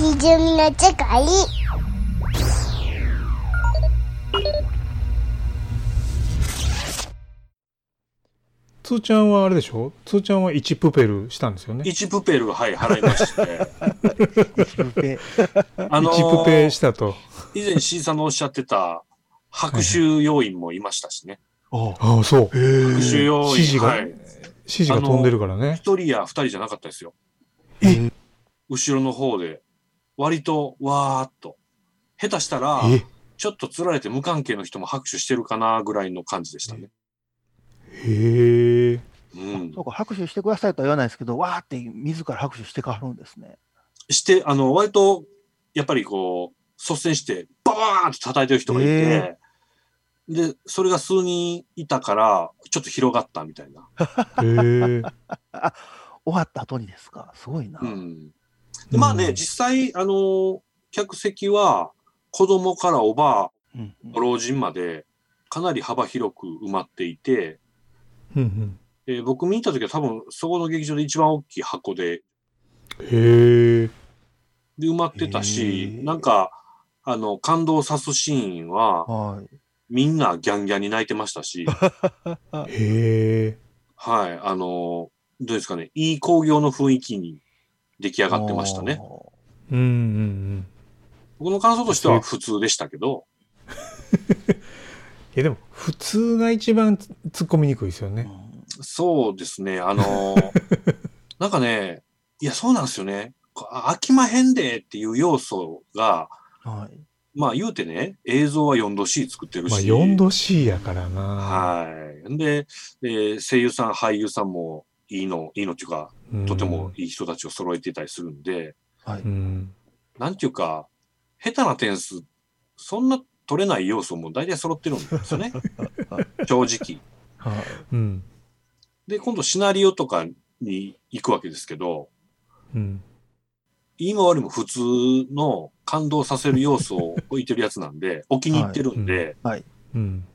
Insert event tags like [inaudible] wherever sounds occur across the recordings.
ひじゅみの世界つーちゃんはあれでしょ？つーちゃんは1プペルしたんですよね。1プペル、はい、払いまして。[laughs] あの1プペしたと。以前 C さんのおっしゃってた、拍手要員もいましたしね。あああ、そう。へ拍手要員。指示がはい。指示が飛んでるからね。一人や二人じゃなかったですよ。え？後ろの方で、割と、わーっと。下手したら、え？ちょっと釣られて無関係の人も拍手してるかなぐらいの感じでしたね。へえ。うんそう。か、拍手してくださいとは言わないですけど、わーって自ら拍手してかはるんですね。して、あの、割と、やっぱりこう、率先して、バーンって叩いてる人がいて、へで、それが数人いたから、ちょっと広がったみたいな。へえ。[laughs] 終わった後にですか？すごいな。うん。でまあね、うん実際、あの、客席は、子供からおばうんうんあ、老人まで、かなり幅広く埋まっていて、うんうんえー僕見た時は多分、そこの劇場で一番大きい箱で、へえ。で埋まってたへし、ーなんか、あの、感動さすシーンは、はい。みんなギャンギャンに泣いてましたし、[laughs] へえ。はい、あの、どうですかね、いい興行の雰囲気に出来上がってましたね。うんうんうん。僕の感想としては普通でしたけど、[laughs] いやでも、普通が一番つ突っ込みにくいですよ。ね。そうですね、あの、[laughs] なんかね、いや、そうなんですよね。飽きまへんでっていう要素が、うんはい。まあ言うてね、映像は 4°C 作ってるし。まあ、4度 C やからな。はい。で、えー声優さん、俳優さんもいいの、いいのっていうか、うんとてもいい人たちを揃えていたりするんで、はい。うん。なんていうか、下手な点数、そんな取れない要素も大体揃ってるんですよね。[laughs] 正直。はい。うん。で、今度シナリオとかに行くわけですけど、うん。いいも悪いも普通の感動させる要素を置いてるやつなんで、[laughs] 置きに行ってるんで、はい。うん。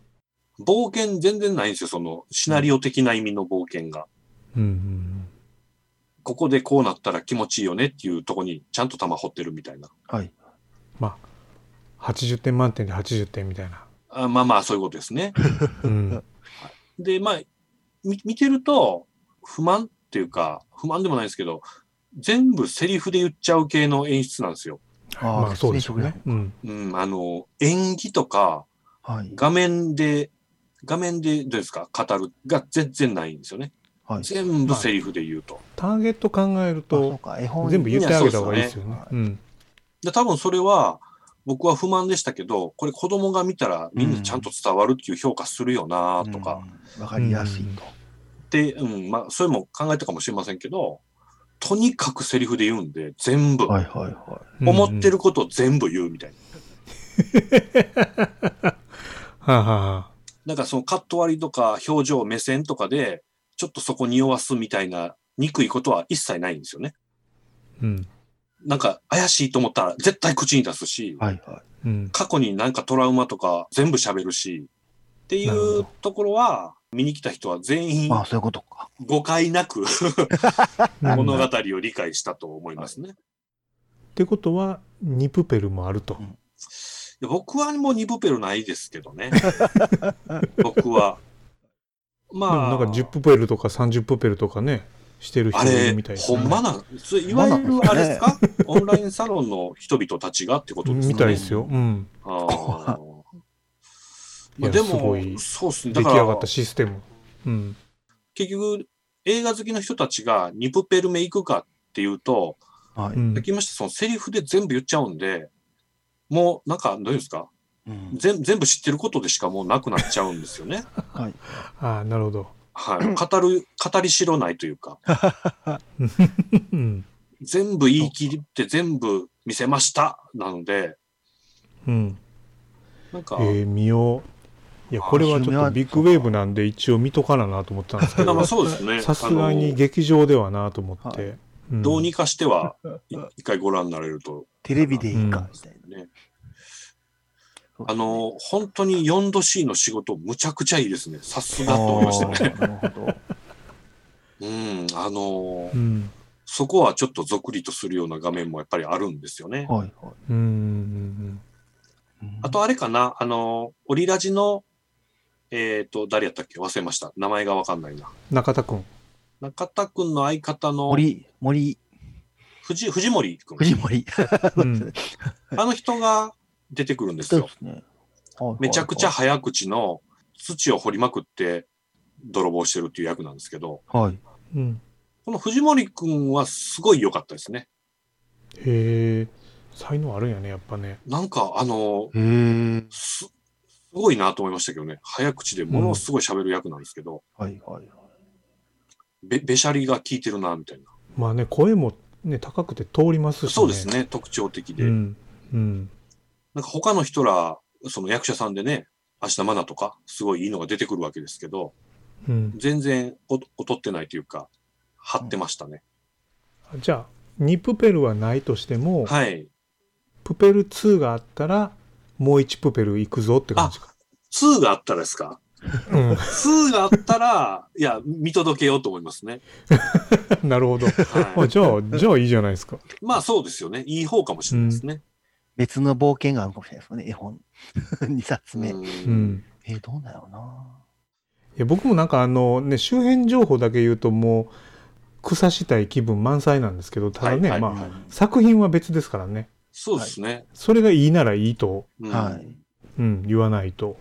冒険全然ないんですよ、そのシナリオ的な意味の冒険が。うんうん。ここでこうなったら気持ちいいよねっていうとこにちゃんと玉掘ってるみたいな。はい。まあ、80点満点で80点みたいな。あまあまあ、そういうことですね。[laughs] うん。で、まあ、み見てると、不満っていうか、不満でもないですけど、全部セリフで言っちゃう系の演出なんですよ。あーまあ、そうでしょうね。うん。うん、あの、演技とか、はい。画面で、画面でどうですか？語るが全然ないんですよね。はい。全部セリフで言うと。ターゲット考えると、か、絵本全部言ってあげた方がいいですよいや。ねうん。で、多分それは、僕は不満でしたけど、これ子供が見たらみんなちゃんと伝わるっていう評価するよなとか、うん。わかりやすいと。で、うん、まあ、それも考えたかもしれませんけど、とにかくセリフで言うんで、全部、はいはいは思ってることを全部言うみたいな。[laughs] はあ、はあはあ、なんかそのカット割りとか表情、目線とかで、ちょっとそこ匂わすみたいな憎いことは一切ないんですよね。うん。なんか怪しいと思ったら絶対口に出すし、い。はいはうん。過去になんかトラウマとか全部喋るし、っていうところは、見に来た人は全い。員まあ、そういうことか。誤解なくうん [laughs] 物語っを理解したと思いますね。てことは、ニプペルもあると。いや僕はもうニブペルないですけどね。[laughs] 僕は。まあ、でもなんか10プペルとか30プペルとかね、してる人いるみたい、ですね。ほんまなん、それいわゆるあれですか？オンラインサロンの人々たちがってことですか、ね、みたいですよ。うん。あー [laughs] まあ、でも、そうですね。出来上がったシステム。うん。結局、映画好きの人たちがニプペル目行くかっていうと、はい。うんさっき言いましたそのセリフで全部言っちゃうんで、もうなんか、どういうんですか？うん全全部知ってることでしかもうなくなっちゃうんですよね。[laughs] はい。ああ、なるほど。はい。語る、語りしろないというか、うん。全部言い切って全部見せましたなので、うん。なんか、えー、見よう。いや、これはちょっとビッグウェーブなんで一応見とかななと思ったんですけど、[laughs] そうですね。[laughs] さすがに劇場ではなと思って。はいうんどうにかしては、い一回ご覧になれるとテレビでいいか、みたいな。ね。あの、本当に 4°C の仕事、むちゃくちゃいいですね。さすがと思いましたね。あーなるほど。うん、あのう、ん。そこはちょっとゾクリとするような画面もやっぱりあるんですよね。はいはい。うんうんうんあとあれかな、あの、オリラジの、えっ、と、誰やったっけ？忘れました。名前がわかんないな。中田くん。中田くんの相方の森、森、藤藤森くん。藤森。うん [laughs] あの人が出てくるんですよ。すね。はいはいはいめちゃくちゃ早口の土を掘りまくって泥棒してるっていう役なんですけど、はい。うん。この藤森くんはすごい良かったですね。へえ、才能あるんやね、やっぱね。なんかあの、へえ。す、すごいなと思いましたけどね。早口でものすごい喋る役なんですけど、はいはいはい。べ、べしゃりが効いてるな、みたいな。まあね、声もね、高くて通りますしね。そうです。ね、特徴的で。うん。うん。なんか他の人ら、その役者さんでね、芦田愛菜とか、すごいいいのが出てくるわけですけど、うん。全然お劣ってないというか、張ってましたね。じゃあ、2プペルはないとしても、はい。プペル2があったら、もう1プペル行くぞって感じか。2があったらですか？うん。[laughs] 2があったら、いや、見届けようと思いますね。[laughs] なるほど。はあじゃあ、じゃあいいじゃないですか。い、まあそうですよね。いい方かもしれないですね。別の冒険があるかもしれないですよね、絵本。[laughs] 2冊目。うんうん。えー、どうだろうな。いや僕もなんかあのね周辺情報だけ言うともう草したい気分満載なんですけどただね、はいはいまあ作品は別ですからねそうですね。それがいいならいいと、うんはい。うん、言わないと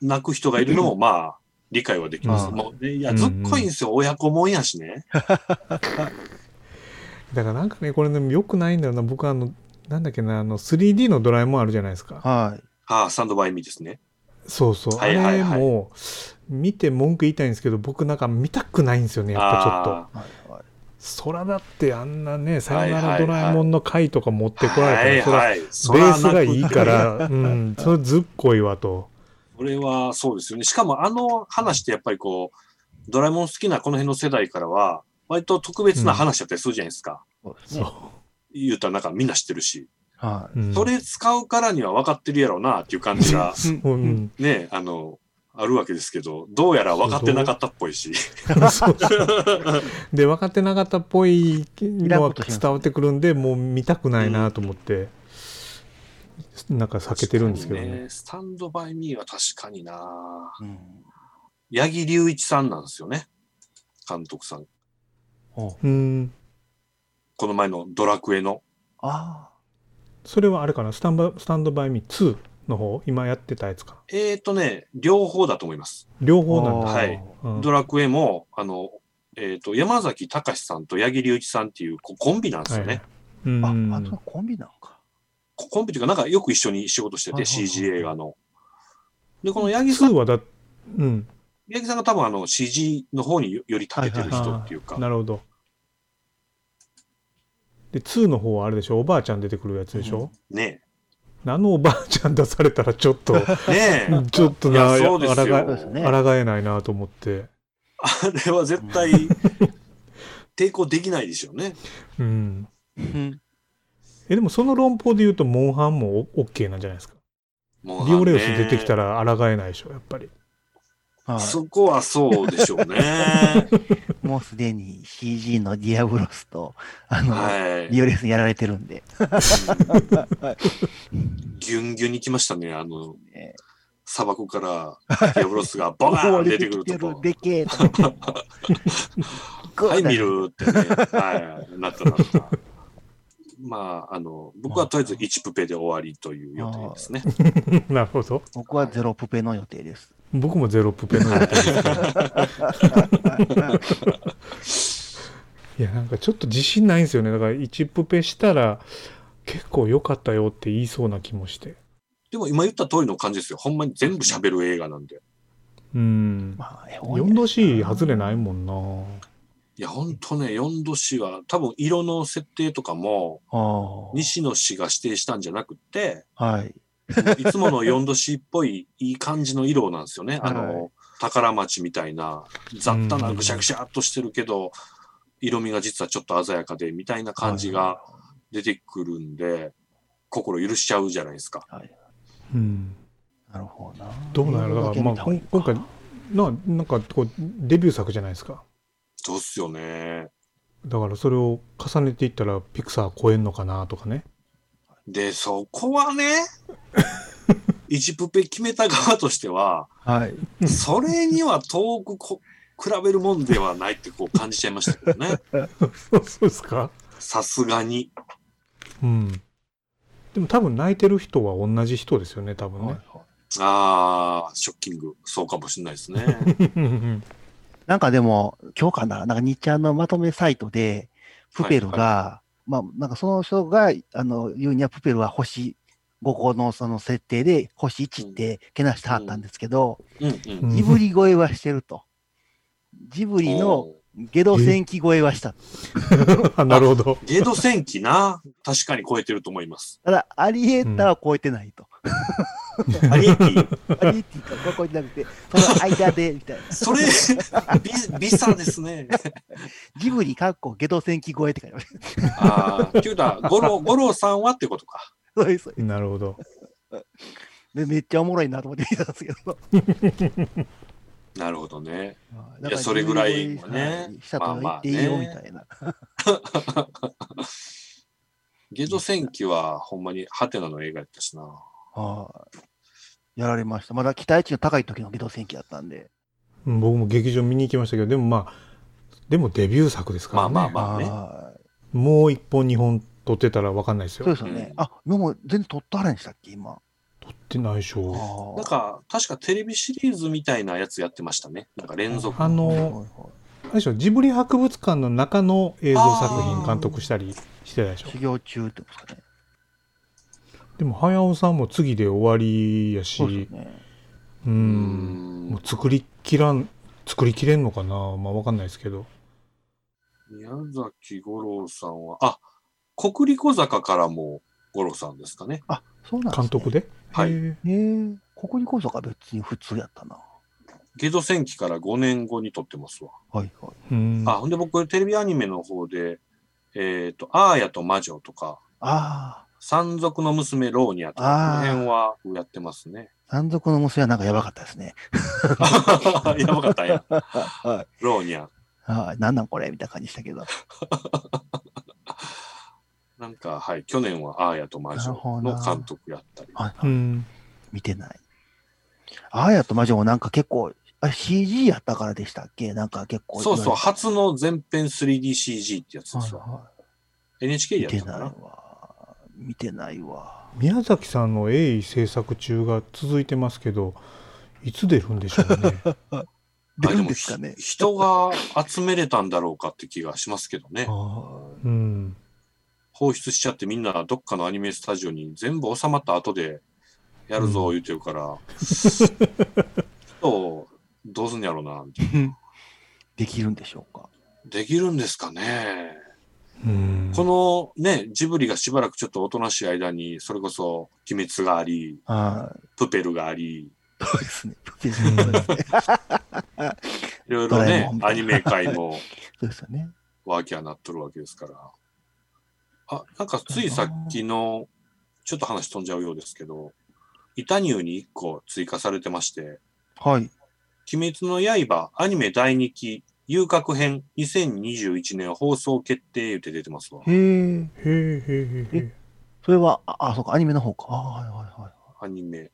泣く人がいるのも、まあ、理解はできます。うんもうね、いや、うんずっこいんですよ。親子もんやしね。[laughs] だからなんかねこれねよくないんだよな僕あのなんだっけなあの 3D のドラえもんあるじゃないですかはい。ああ、スタンドバイミーですね。そうそう、はいはいはいあれも見て文句言いたいんですけど僕なんか見たくないんですよねやっぱちょっとあはいはい。空だってあんなね「さよならドラえもん」の回とか持ってこらはれたら、いはい。それベースがいいから、[laughs] うん、それずっこいわと。それはそうですよね。しかもあの話ってやっぱりこう、ドラえもん好きなこの辺の世代からは、割と特別な話だったりするじゃないですか。そうですそね。言うたらなんかみんな知ってるし。はう。うんそれ使うからには分かってるやろうなっていう感じが、[laughs] うんうんね、あの、あるわけですけど、どうやら分かってなかったっぽいし。[laughs] で分かってなかったっぽいのは伝わってくるんで [laughs] もう見たくないなと思って、なんか避けてるんですけどね。スタンドバイミーは確かになうん。八木隆一さんなんですよね。監督さん。うんこの前のドラクエの。あそれはあれかな？スタンバスタンドバイミー2の方今やってたやつか？なえーとね、両方だと思います。両方なんだ。はいうんドラクエも、あの、えっ、と、山崎隆さんと八木隆一さんっていうこコンビなんですよね。うんあ。あ、あとコンビなのか。ココンビというか、なんかよく一緒に仕事してて、はいはいはい CG 映画の。で、この八木さん2、はだ、うん。八木さんが多分あの CG の方によより長けてる人っていうか、なるほど。で、2の方はあれでしょ？おばあちゃん出てくるやつでしょ、ねあのおばあちゃん出されたらちょっと、え。ねえ。[laughs] ちょっとな、いやそうですよあらが。抗えないなと思って。あれは絶対 [laughs] 抵抗できないでしょうね。うん。うんえ、でもその論法で言うと、モンハンもオッケーなんじゃないですか？もうリオレウス出てきたら。ら抗えないでしょ、やっぱり。はいそこはそうでしょうね。[laughs] もうすでに CG のディアブロスと、あの、はい。リオレウスにやられてるんで。ギュンギュンに来ましたね。あの、ね砂漠からディアブロスがボガーン出てくるとこ。でけえと思って。はい、見るってね。はい、なったなった。まあ、あの、僕はとりあえず1プペで終わりという予定ですね。[laughs] なるほど。僕はゼロプペの予定です。僕もゼロプペの。[laughs] いや、なんかちょっと自信ないんですよね。だから1プペしたら結構良かったよって言いそうな気もして。でも今言った通りの感じですよ。ほんまに全部喋る映画なんで。うん。まあ、絵本や4度 C 外れないもんな。いや、ほんとね、4度氏は多分色の設定とかも、あ西野氏が指定したんじゃなくって、あ。はい。[laughs] いつもの4度氏っぽいいい感じの色なんですよね。あはの、宝町みたいな、雑多なぐしゃぐしゃっとしてるけど、色味が実はちょっと鮮やかで、みたいな感じが出てくるんで、心許しちゃうじゃないですか。はい。うん。なるほどな。どうなんやろ？だから、まあ、今回、ななんかこうデビュー作じゃないですか。そうっすよね。だからそれを重ねていったらピクサー超えんのかなとかね。で、そこはね、[laughs] 一プペ決めた側としては、はい。それには遠くこ比べるもんではないってこう感じちゃいましたけどね。そうそうですか？さすがに。うん。でも多分泣いてる人は同じ人ですよね、多分ね。ああ、ショッキング。そうかもしれないですね。う [laughs] んなんかでも、今日かな、なんか日ちゃんのまとめサイトで、プペルが、まあ、なんかその人が、あの、言うにはプペルは星5個のその設定で星1ってけなしてはったんですけど、ジブリ超えはしてると。ジブリのゲド戦記超えはした。あ [laughs] なるほど。ゲド戦記な。確かに超えてると思います。ただ、アリエッタは超えてないと。アリエッティ。アリエッティか超えてなくて、その間で、みたいな。それ、ビビサですね。ジブリかっこゲド戦記超えって書いてます。ああ、キュータ、ゴロ、ゴロさんはってことか。そうです。そうでなるほど。すでめっちゃおもろいなと思って見たんですけど。なるほどね。だいやそれぐらいはねはいしたと言っていいよみたいな。ゲド戦記はほんまにハテナの映画やったしな。はい。やられました。まだ期待値の高い時のゲド戦記だったんで。うん僕も劇場見に行きましたけど、でもまあ、でもデビュー作ですからね。まあまあまあねはもう一本二本撮ってたら分かんないですよ。いそうですよね。うんあ、今も全然撮ったあれんでしたっけ、今。撮ってないでしょあーなんか、確かテレビシリーズみたいなやつやってましたね。なんか連続。あのあれでしょジブリ博物館の中の映像作品監督したりしてたでしょ修行中ってことですかね。でも早尾さんも次で終わりやしそうですよね。ううんんもう作りきらん作りきれんのかな？まあ分かんないですけど宮崎五郎さんは、あ、国立小坂からも五郎さんですかね。あ、そうなんですね。監督で？はいへえへえ、ここにこそが別に普通やったな。ゲド戦記から5年後に撮ってますわ。はいはい。うんあ、ほんで僕、テレビアニメの方で、えっ、と、アーヤと魔女とか、あ山賊の娘ローニャとか、この辺はやってますね。あ、山賊の娘はなんかやばかったですね。やばかったや。はローニャ。はい。なんなんこれみたいな感じしたけど。なんか、はい、去年はアーヤと魔女の監督やったり。見てない。あーやと魔女もなんか結構、あ CG やったからでしたっけなんか結構。そうそう、初の全編 3DCG ってやつですわ。NHK。やったか見てない。わ。見てないわ。宮崎さんの鋭意制作中が続いてますけどいつ出るんでしょうね？[laughs] 出るんですかね？ひ人が集めれたんだろうかって気がしますけどね。はうん放出しちゃってみんなどっかのアニメスタジオに全部収まった後でやるぞ言うてるから、[laughs] 人どうすんやろうな。い [laughs] できるんでしょうか？できるんですかね。うんこのね、ジブリがしばらくちょっとおとなしい間に、それこそ鬼滅があり、はい。プペルがあり、そうですね。そうですね。いろいろねアニメ界もそうですよね。ワーキャーなっとるわけですから。あ、なんかついさっきの、ちょっと話飛んじゃうようですけど、イタニューに1個追加されてまして、はい。鬼滅の刃アニメ第2期遊郭編2021年放送決定って出てますわ。へえ。へえへえへえそれは、あ、あそうか、アニメの方か。あはいはいはい。アニメ。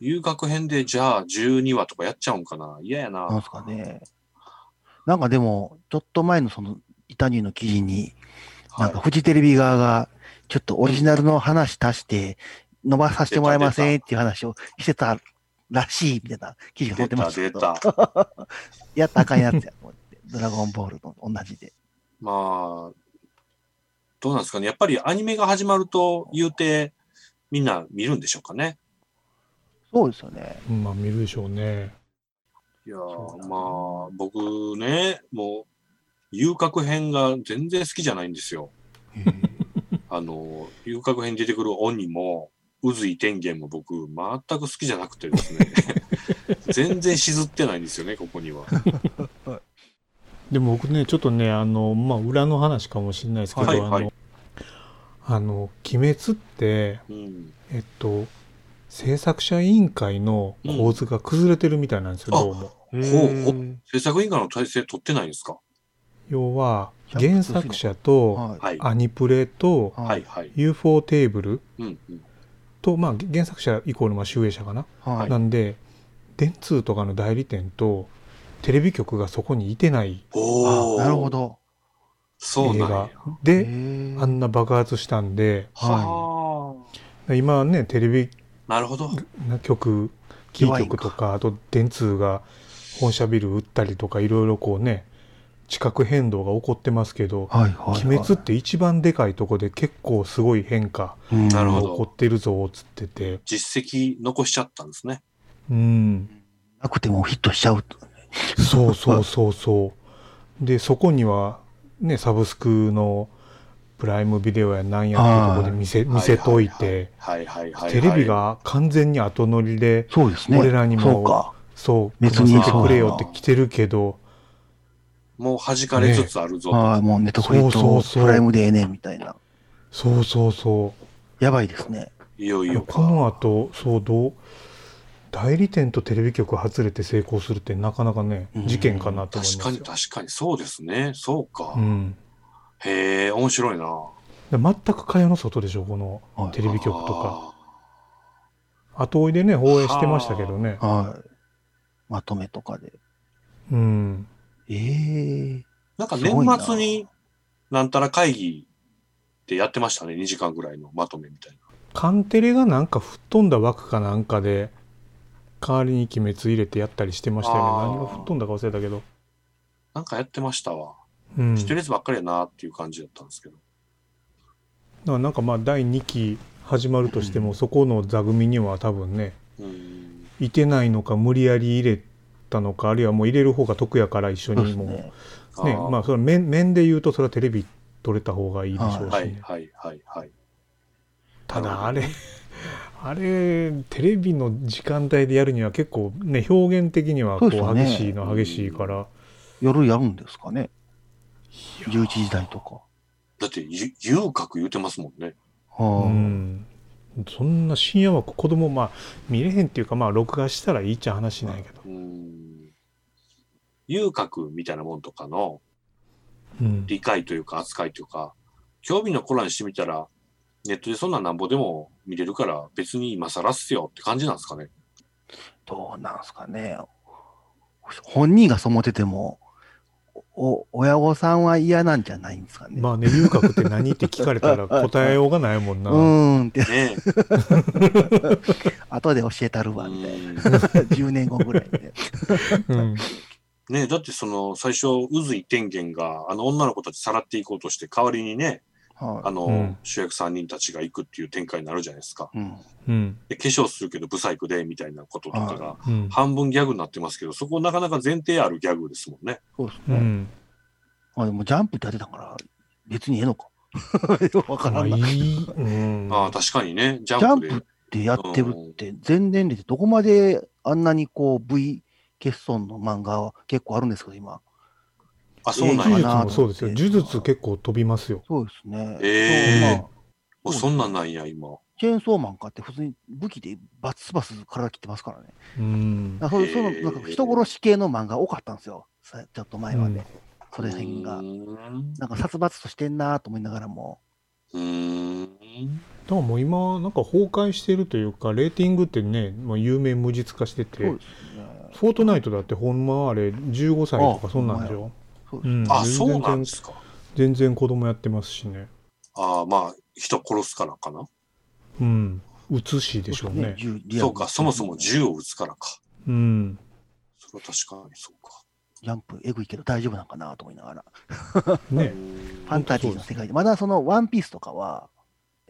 遊郭編でじゃあ12話とかやっちゃうんかな嫌やな。なんですかね。なんかでも、ちょっと前のその、イタニューの記事に、なんかはいフジテレビ側が、ちょっとオリジナルの話足して、伸ばさせてもらえませんっていう話をしてたらしいみたいな記事が載ってましたけど。出た出 [laughs] やったらあかんやつや。ドラゴンボールと同じで。まあ、どうなんですかね。やっぱりアニメが始まると言うて、みんな見るんでしょうかね。そうですよね。まあ見るでしょうねいやまあ、僕ね、もう、遊郭編が全然好きじゃないんですよ。[laughs] あの、遊郭編に出てくる鬼も、宇髄天元も僕、全く好きじゃなくてですね。[laughs] 全然しずってないんですよね、ここには。[laughs] でも僕ねちょっとねあのまあ裏の話かもしれないですけど、はいはいあのあの「鬼滅」ってうん。えっと制作者委員会の構図が崩れてるみたいなんですよ、うんどうも。ほうほ制作委員会の体制取ってないんですか？要は原作者と。アニプレと。UFO テーブル。と、まあ、原作者イコールまあ集英社かな、はい。なんで電通とかの代理店とテレビ局がそこにいてないおなるほ。ど。そうなんや。映でへあんな爆発したんでは今ねテレビあ。なるほど。局キー局とかあと電通が本社ビル売ったりとかいろいろこうね地殻変動が起こってますけどはいはい。鬼滅って一番でかいとこで結構すごい変化うんがなるほど起こってるぞっつってて実績残しちゃったんですね。うんなくてもヒットしちゃうと。そうそうそうそうでそこにはねサブスクのプライムビデオやなんやってとこで見せ見せといて。テレビが完全に後乗りでそうですね。俺らにもそう別に組ませてくれよって来てるけどもう弾かれつつあるぞと。はい、もうネットフリそうそうとそうプライムでええねんみたいな。そうそうそうやばいですね。いよいよか。この後そうどう代理店とテレビ局外れて成功するってなかなかねうん事件かなと思い確かにますよ。確かにそうですね。そうか。うん、へえ、面白いな。で全く蚊帳の外でしょこのはいテレビ局とか後追いでね放映してましたけどね。はい。まとめとかで。うん、ええなんか年末になんたら会議ってやってましたね。2時間ぐらいのまとめみたいな。カンテレがなんか吹っ飛んだ枠かなんかで代わりに鬼滅入れてやったりしてましたよあーね何が吹っ飛んだか忘れたけど、なんかやってましたわ。うん、知ってるやつばっかりやなっていう感じだったんですけど。だからなんかまあ第2期始まるとしても、そこの座組には多分ねうん。いてないのか無理やり入れたのかあるいはもう入れる方が得やから一緒にもうね。ねあーまあそれは面面で言うとそれはテレビ撮れた方がいいでしょうしね、はいはいはいはい。ただあれあれテレビの時間帯でやるには結構ね表現的にはこう激しいの激しいから、夜やるんですかね。11時台とか。だってゆ遊郭言うてますもんね。うはんそんな深夜枠子供まあ見れへんっていうかまあ録画したらいいっちゃ話なんやけど、うん。遊郭みたいなもんとかのうん、理解というか扱いというか、興味の子らにしてみたら、ネットでそんななんぼでも見れるから別に今更っすよって感じなんですかね。あ、どうなんすかね。本人がそう思ってても、お、親御さんは嫌なんじゃないんですかね。まあね遊郭って何って聞かれたら答えようがないもんな、うーんって、ね [laughs] 後で教えたるえ。わ、みたいな。うん10年後ぐらいで。うんねえ、だってその最初、渦井天元があの女の子たちさらっていこうとして代わりにね、はあの、うん主役3人たちが行くっていう展開になるじゃないですか。い。うん。うんで化粧するけどブサイクでみたいなこととかがうん半分ギャグになってますけど、そこなかなか前提あるギャグですもんね。そうですね。うんまあでもジャンプってやってたから、別にええのか。[laughs] わからな。い、うん、ああ、確かにね、ジャンプで。ジャンプってやってるって、全年齢でどこまであんなにこう V 欠損の漫画は結構あるんですけど、今。あ、そうなん呪や。そうですよ呪術結構飛びますよそうですね。ええそうまあもうそんなんなんや、今。チェーンソーマンかって普通に武器でバツバツ体切ってますからね。うんだからそのなんか人殺し系の漫画多かったんですよ。さちょっと前まで。うんそれ辺がなんか殺伐としてんなと思いながらも。うーん。だからもう今なんか崩壊してるというかレーティングってねもう有名無実化しててね。フォートナイトだってほんまあれ15歳とかそんなんでしょ？そうですね。うんあ、全そうなん然ですか？全然子供やってますしねああ、まあ、人殺すからかな？うん写しでしょうねそうか、そもそも銃を撃つからか。うんそれは確かにそうか。ジャンプエグいけど大丈夫なんかなと思いながら。ね [laughs] ファンタジーの世界で。まだそのワンピースとかは、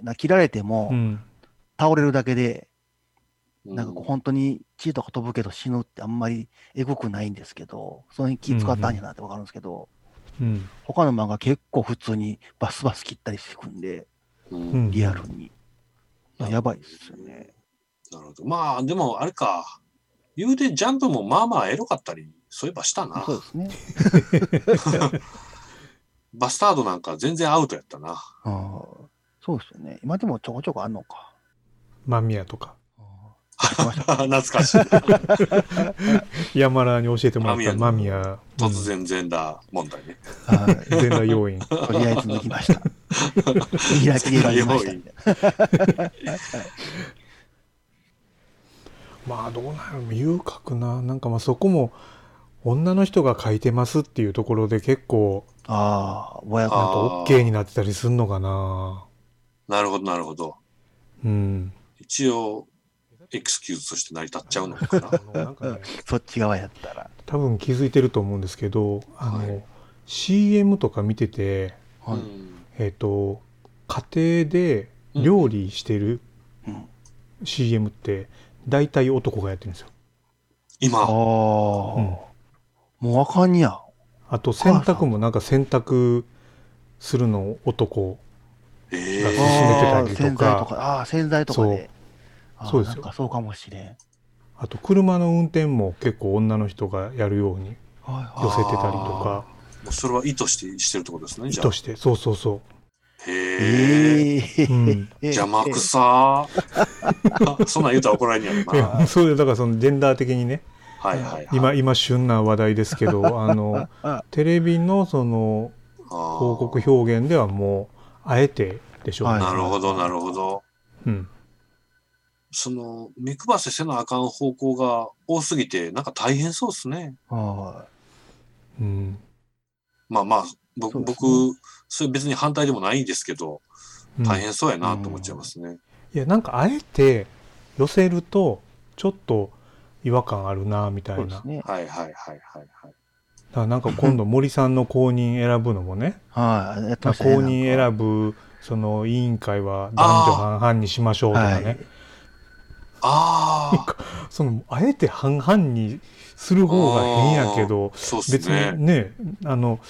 な切られてもうん倒れるだけで、うなんかこう本当に血とか飛ぶけど死ぬってあんまりエゴくないんですけど、その辺気使ったんやなってわかるんですけど、うん他の漫画結構普通にバスバス切ったりしてくんで、うんうんリアルに。いややばいですよね。なるほど。まあ、でも、あれか。言うて、ジャンプもまあまあエロかったり、そういえばしたなそ。うですね。[laughs] バスタードなんか全然アウトやったな。あーそうですよね。今でもちょこちょこあんのか。間宮とかあ懐かしい。山田に教えてもらった間宮。突然全裸問題ね。はい。全裸要因。[laughs] とりあえず脱ぎました。見開きで脱ぎました。[laughs] まあどうなる遊郭な。なんかまあそこも女の人が書いてますっていうところで結構ああ、ぼやなんかか OK になってたりすんのかな。なるほど、なるほど。うん。一応、エクスキューズとして成り立っちゃうのかな。なんかね、[laughs] そっち側やったら。多分気づいてると思うんですけど、あの、はい CM とか見てて、はい。うんえっ、と、家庭で料理してるうん。CM って大体男がやってるんですよ。ああ、今、もうあかんや。あと洗濯もなんか洗濯するの男えが進えめてたりとかああ洗剤とか、ああ、洗剤とかで。そうですよなんかそうかもしれん。あと車の運転も結構女の人がやるようにはい寄せてたりとかそれは意図してしてるってことですね、意図。してそうそうそへえ。ええう、うん、い邪魔くさー。[laughs] そんなん言うたら怒られんやろな。やそういうだからそのジェンダー的にねはいはいはい。今今旬な話題ですけどあのあテレビのその広告表現ではもうあえてでしょうね、はいなるほど、なるほど。うん、その、目配せせなあかん方向が多すぎて、なんか大変そうですね。はうんまあまあ、僕、そね僕、それ別に反対でもないですけど、うん大変そうやなと思っちゃいますね。いやなんかあえて寄せるとちょっと違和感あるなみたいな、だそうですね。はいはいはいはいはい。からなんか今度森さんの公認選ぶのもねはい。やって公認選ぶその委員会は男女半々にしましょうとかね、はいああ、そのあえて半々にする方が変やけどそうっす別ね。にねあの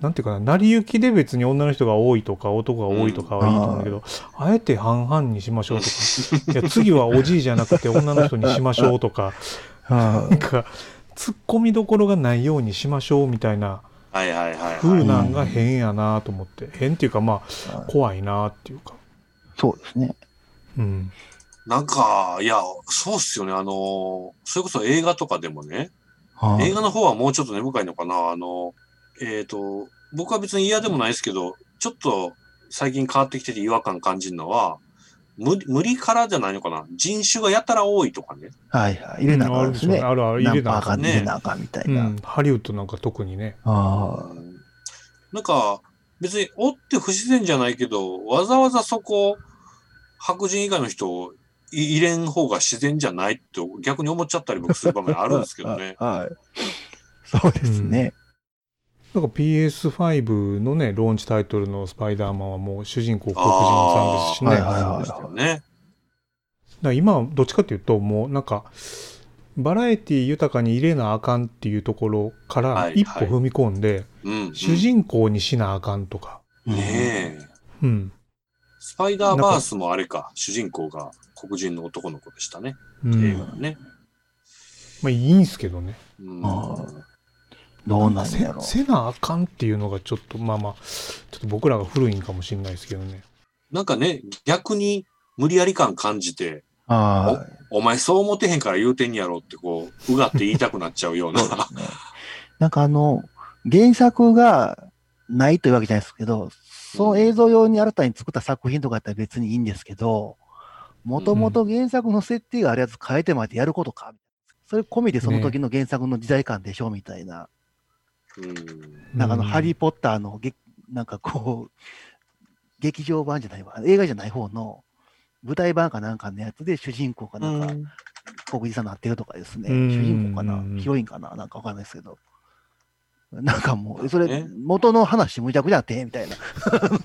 なんていうかな成り行きで別に女の人が多いとか男が多いとかはいいと思うんだけど、あえて半々にしましょうとか。いや次はおじいじゃなくて女の人にしましょうとか。[laughs] はなんか突っ込みどころがないようにしましょうみたいなはいはいはい、はい。風なんが変やなと思って。変っていうかまあはい。怖いなっていうか。い。そうですね。うんなんか、いや、そうっすよね。あの、それこそ映画とかでもね、はい映画の方はもうちょっと根深いのかな。あの、えっ、と、僕は別に嫌でもないですけど、ちょっと最近変わってきてて違和感感じるのは、無無理からじゃないのかな。人種がやたら多いとかね。はいはい。入れなあかんですね。あるある入れなあかん何パーか入れなあかんみたいうな。ん、ハリウッドなんか特にねあうんなんか、別におって不自然じゃないけど、わざわざそこ、白人以外の人をい入れん方が自然じゃないって逆に思っちゃったり僕する場面あるんですけどね。あ。[laughs] はい。そうですね。なんか PS5 のねローンチタイトルの「スパイダーマン」はもう主人公黒人さんですしね、はいはいはいそうでしたよね。だ今はどっちかっていうともうなんかバラエティ豊かに入れなあかんっていうところからはい一歩踏み込んで、うん、主人公にしなあかんとか、ねえ。うんスパイダーバースもあれか、主人公が黒人の男の子でしたね。うん。映画のね。まあいいんすけどね。うん。あどうなんせやろ。せなあかんっていうのがちょっとまあまあちょっと僕らが古いんかもしれないですけどね。なんかね、逆に無理やり感感じて、はお前そう思ってへんから言うてんやろってこう、うがって言いたくなっちゃうような。なんかあの、原作がないというわけじゃないですけど、その映像用に新たに作った作品とかやったら別にいいんですけど、もともと原作の設定があるやつ変えてまでやることか？それ込みでその時の原作の時代感でしょ？みたいな。うん。なんかあの、うんハリー・ポッターのげ、なんかこう、劇場版じゃないわ、映画じゃない方の舞台版かなんかのやつで主人公かなんか、黒人さんになってるとかですね、うん。主人公かな？う、んヒロインかな、なんかわかんないですけど、なんかもう、それね、元の話むちゃくちゃあって、みたいな、[laughs]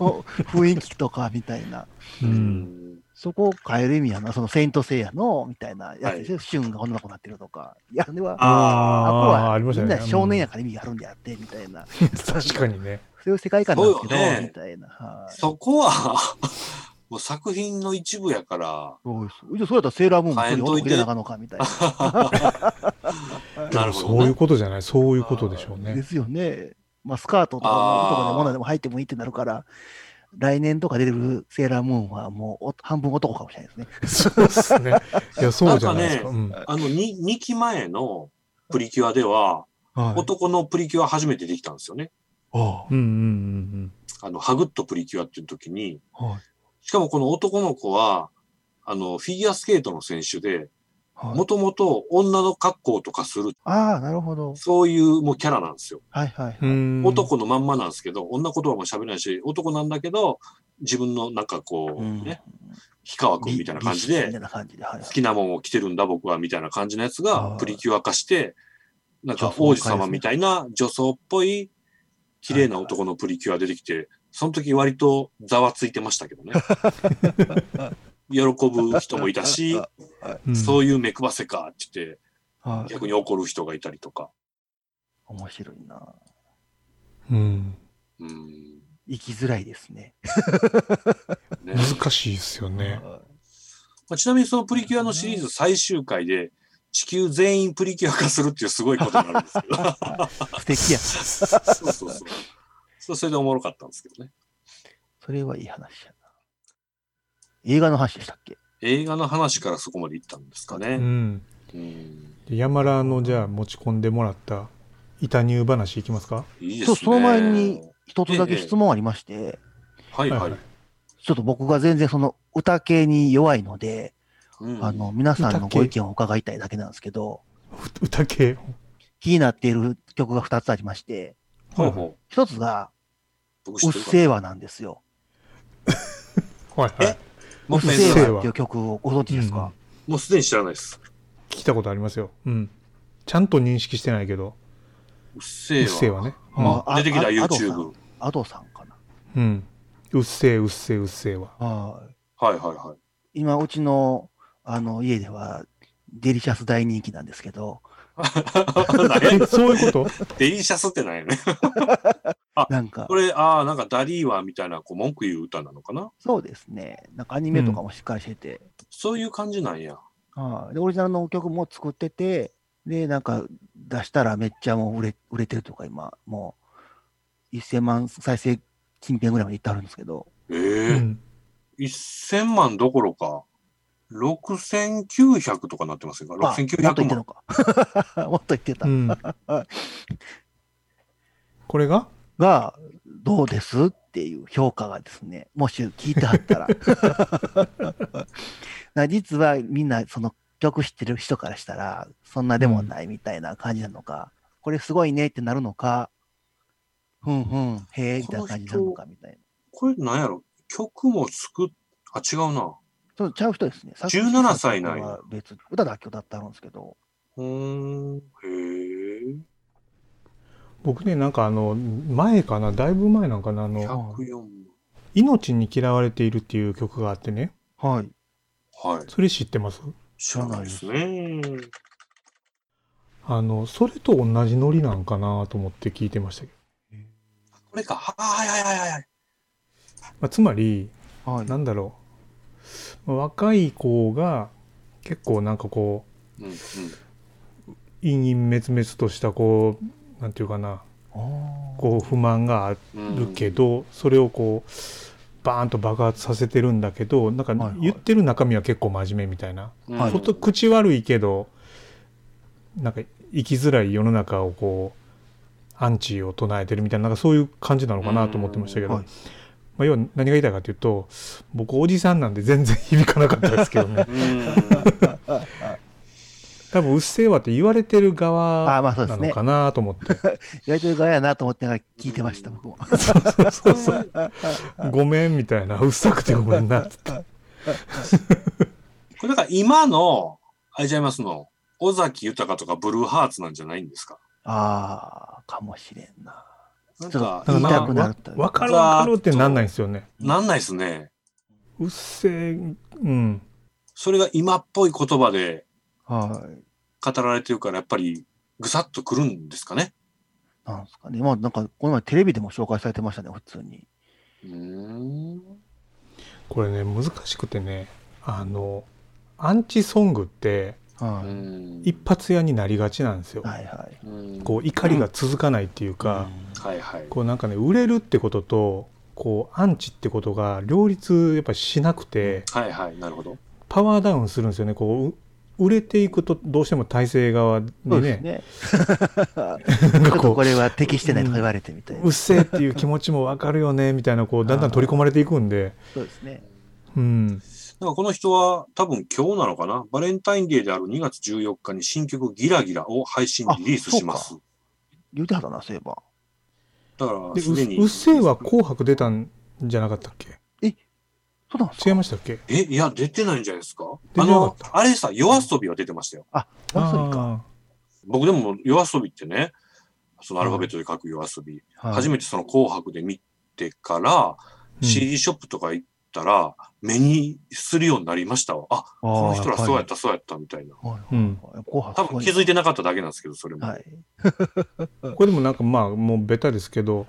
雰囲気とか、みたいな、ううんんそこを変える意味やな、そのセイント・セイヤの、みたいなやつでしょ、はシュンが女の子になってるとか、いや、では、ああこああありましたね。みんな少年やから意味があるんであって、みたいな、う [laughs] ん確かにね。そういう世界観なんですけど、ね。みたいな。はい。そこは、[laughs] もう作品の一部やから、そうです。じゃあ、そうやったらセーラームーンも変えんといて。なあかんのかみたいな。[laughs] なるほどね。そういうことじゃない？そういうことでしょうね。ですよね。まあ、スカートとかの男でも女でも入ってもいいってなるから、来年とか出てるセーラームーンはもうお半分男かもしれないですね。そうですね。いや、[laughs] そうじゃないですか。なうんあの 2, 2期前のプリキュアでは、はい。男のプリキュア初めてできたんですよね。あうんうんうんあの、ハグッとプリキュアっていう時に、あはい。しかもこの男の子は、あの、フィギュアスケートの選手で、はいもともと女の格好とかする、ああ、なるほど。そういうもうキャラなんですよ。はいはい。男のまんまなんですけど、女言葉も喋れないし、男なんだけど、自分のなんかこう、うんね、氷川くんみたいな感じで好きなもんを着てるんだ僕はみたいな感じのやつがはいプリキュア化して、なんか王子様みたいな女装っぽい綺麗な男のプリキュア出てきて、その時割とざわついてましたけどね。[laughs] 喜ぶ人もいたし、[laughs] うんそういう目配せかって言ってはい。逆に怒る人がいたりとか。面白いな。うん。うん生きづらいですね。[laughs] ね難しいですよね。はまあちなみにそのプリキュアのシリーズ最終回で地球全員プリキュア化するっていうすごいことになるんですけど。い [laughs] 素敵や。そうそうそう。それでおもろかったんですけどね。それはいい話やな。映画の話でしたっけ？映画の話からそこまで行ったんですかうね。ん。うん、山田のじゃあ持ち込んでもらった板乳話いきますか？いいですね。そう、その前に一つだけ質問ありまして、はいはい。はいはいちょっと僕が全然その歌系に弱いので、うんあの、皆さんのご意見を伺いたいだけなんですけど、う歌系。気になっている曲が2つありまして、ほうほう1つが、うっせぇわなんですよ。はいはい。もううっせ一遍うってい。う曲をご存知ですか、もうすでに知らない。です。聞い。たことありますよ。うん。ちゃんと認識してない。けど。うっせうっぇわ。せぇわね。うんああ出てきた YouTube ん。アドさんかな。うん。うっせぇうっせぇうっせぇわ。はい。はい。はい。はい。今、うちの、あの、家では、デリシャス大人気なんですけど、そうい。うことデリシャスってなんやね。なんかこ、れ、ああ、なんかダリーワみたいなこう文句言う歌なのかな？そうですね。なんかアニメとかもしっかりしてて、そういう感じなんや。はいで、オリジナルの曲も作ってて、で、なんか出したらめっちゃもう売れ売れてるとか、今、もう1000万再生近辺ぐらいまでいってあるんですけど、ええうん。1000万どころか、6900とかなってますよ。あもっと言6900ってた万。のか。もっと言ってた。うん。[laughs] これが？が、どうですっていう評価がですね、もし聞いてはったら。[laughs] な実はみんなその曲知ってる人からしたら、そんなでもないみたいな感じなのか、これすごいねってなるのか、ふんふん、へえ、みたいな感じになるのかみたいな。これなんやろ？曲も作っ、あ、違うな。そうちゃう人ですね。17歳なんや歌だけ歌ってあるんですけど、うーん。へえ。僕ね、なんかあの、前かな、だいぶ前なんかな、あの、104命に嫌われているっていう曲があってね、はい。はい。それ知ってます？知らないですね。あの、それと同じノリなんかなと思って聞いてましたけど。これか。はいはいはいはいはい。まあ、つまり、はい。なんだろう、まあ若い子が結構なんかこうんうん。う、陰々滅々としたこう、なんていうかな、こう不満があうんるけど、それをこう、バーンと爆発させてるんだけど、なんかはいはい。言ってる中身は結構真面目みたいな。うん。はい。こと口悪いけど、なんか生きづらい世の中をこう、アンチを唱えてるみたいな、なんかそういう感じなのかなと思ってましたけど、はい。まあ、要は何が言いたいかというと、僕おじさんなんで全然響かなかったですけどね。うん。多分うっせぇわって言われてるあ側なのかなと思って。意外と側やなと思って聞いてました、僕も。そうそう。ごめんみたいな、うっさくてごめんなって。[laughs] これだから今の、あれちゃいますの、尾崎豊とかブルーハーツなんじゃないんですか？ああ、かもしれんな。なんちょっかと言いた今くなるというかわかるわかるってなんないんですよね。なんないですね。うっせぇ、うん。それが今っぽい言葉ではい。語られてるから、やっぱりぐさっとくるんですかね。なんですかね。まあ、なんか、この前テレビでも紹介されてましたね、普通に。うーん。これね、難しくてね、あの、アンチソングってはうい。ん一発屋になりがちなんですよ。はいはい。うんこう怒りが続かないっていうか、はいはい。こうなんかね売れるってこととこうアンチってことが両立やっぱりしなくてはいはい、なるほど。パワーダウンするんですよねこうう売れていくとどうしても体制側ですねね。[laughs] ちょっとこれは適してないとか言われてみたいうな。うっせえっていう気持ちもわかるよねみたいなこうだんだん取り込まれていくんで、そうですね。うん、なんかこの人は多分今日なのかな？バレンタインデーである2月14日に新曲ギラギラを配信リリースします。言うてはったな、そういえば。だから、ですうでに。うっせえは紅白出たんじゃなかったっけ？そうなんですか？違いましたっけ？え、いや、出てないんじゃないですか？出あのあれさ、夜遊びは出てましたよ。あ、わさびか。僕でも夜遊びってね、そのアルファベットで書く夜遊び、はい初めてその紅白で見てから、うん CD ショップとか行ったら、目にするようになりましたわ。あ、この人らそうやった、そうやった、みたいな。はいはいうんはい紅白多分気づいてなかっただけなんですけど、それも。はい。[laughs] これでもなんかまあもうベタですけど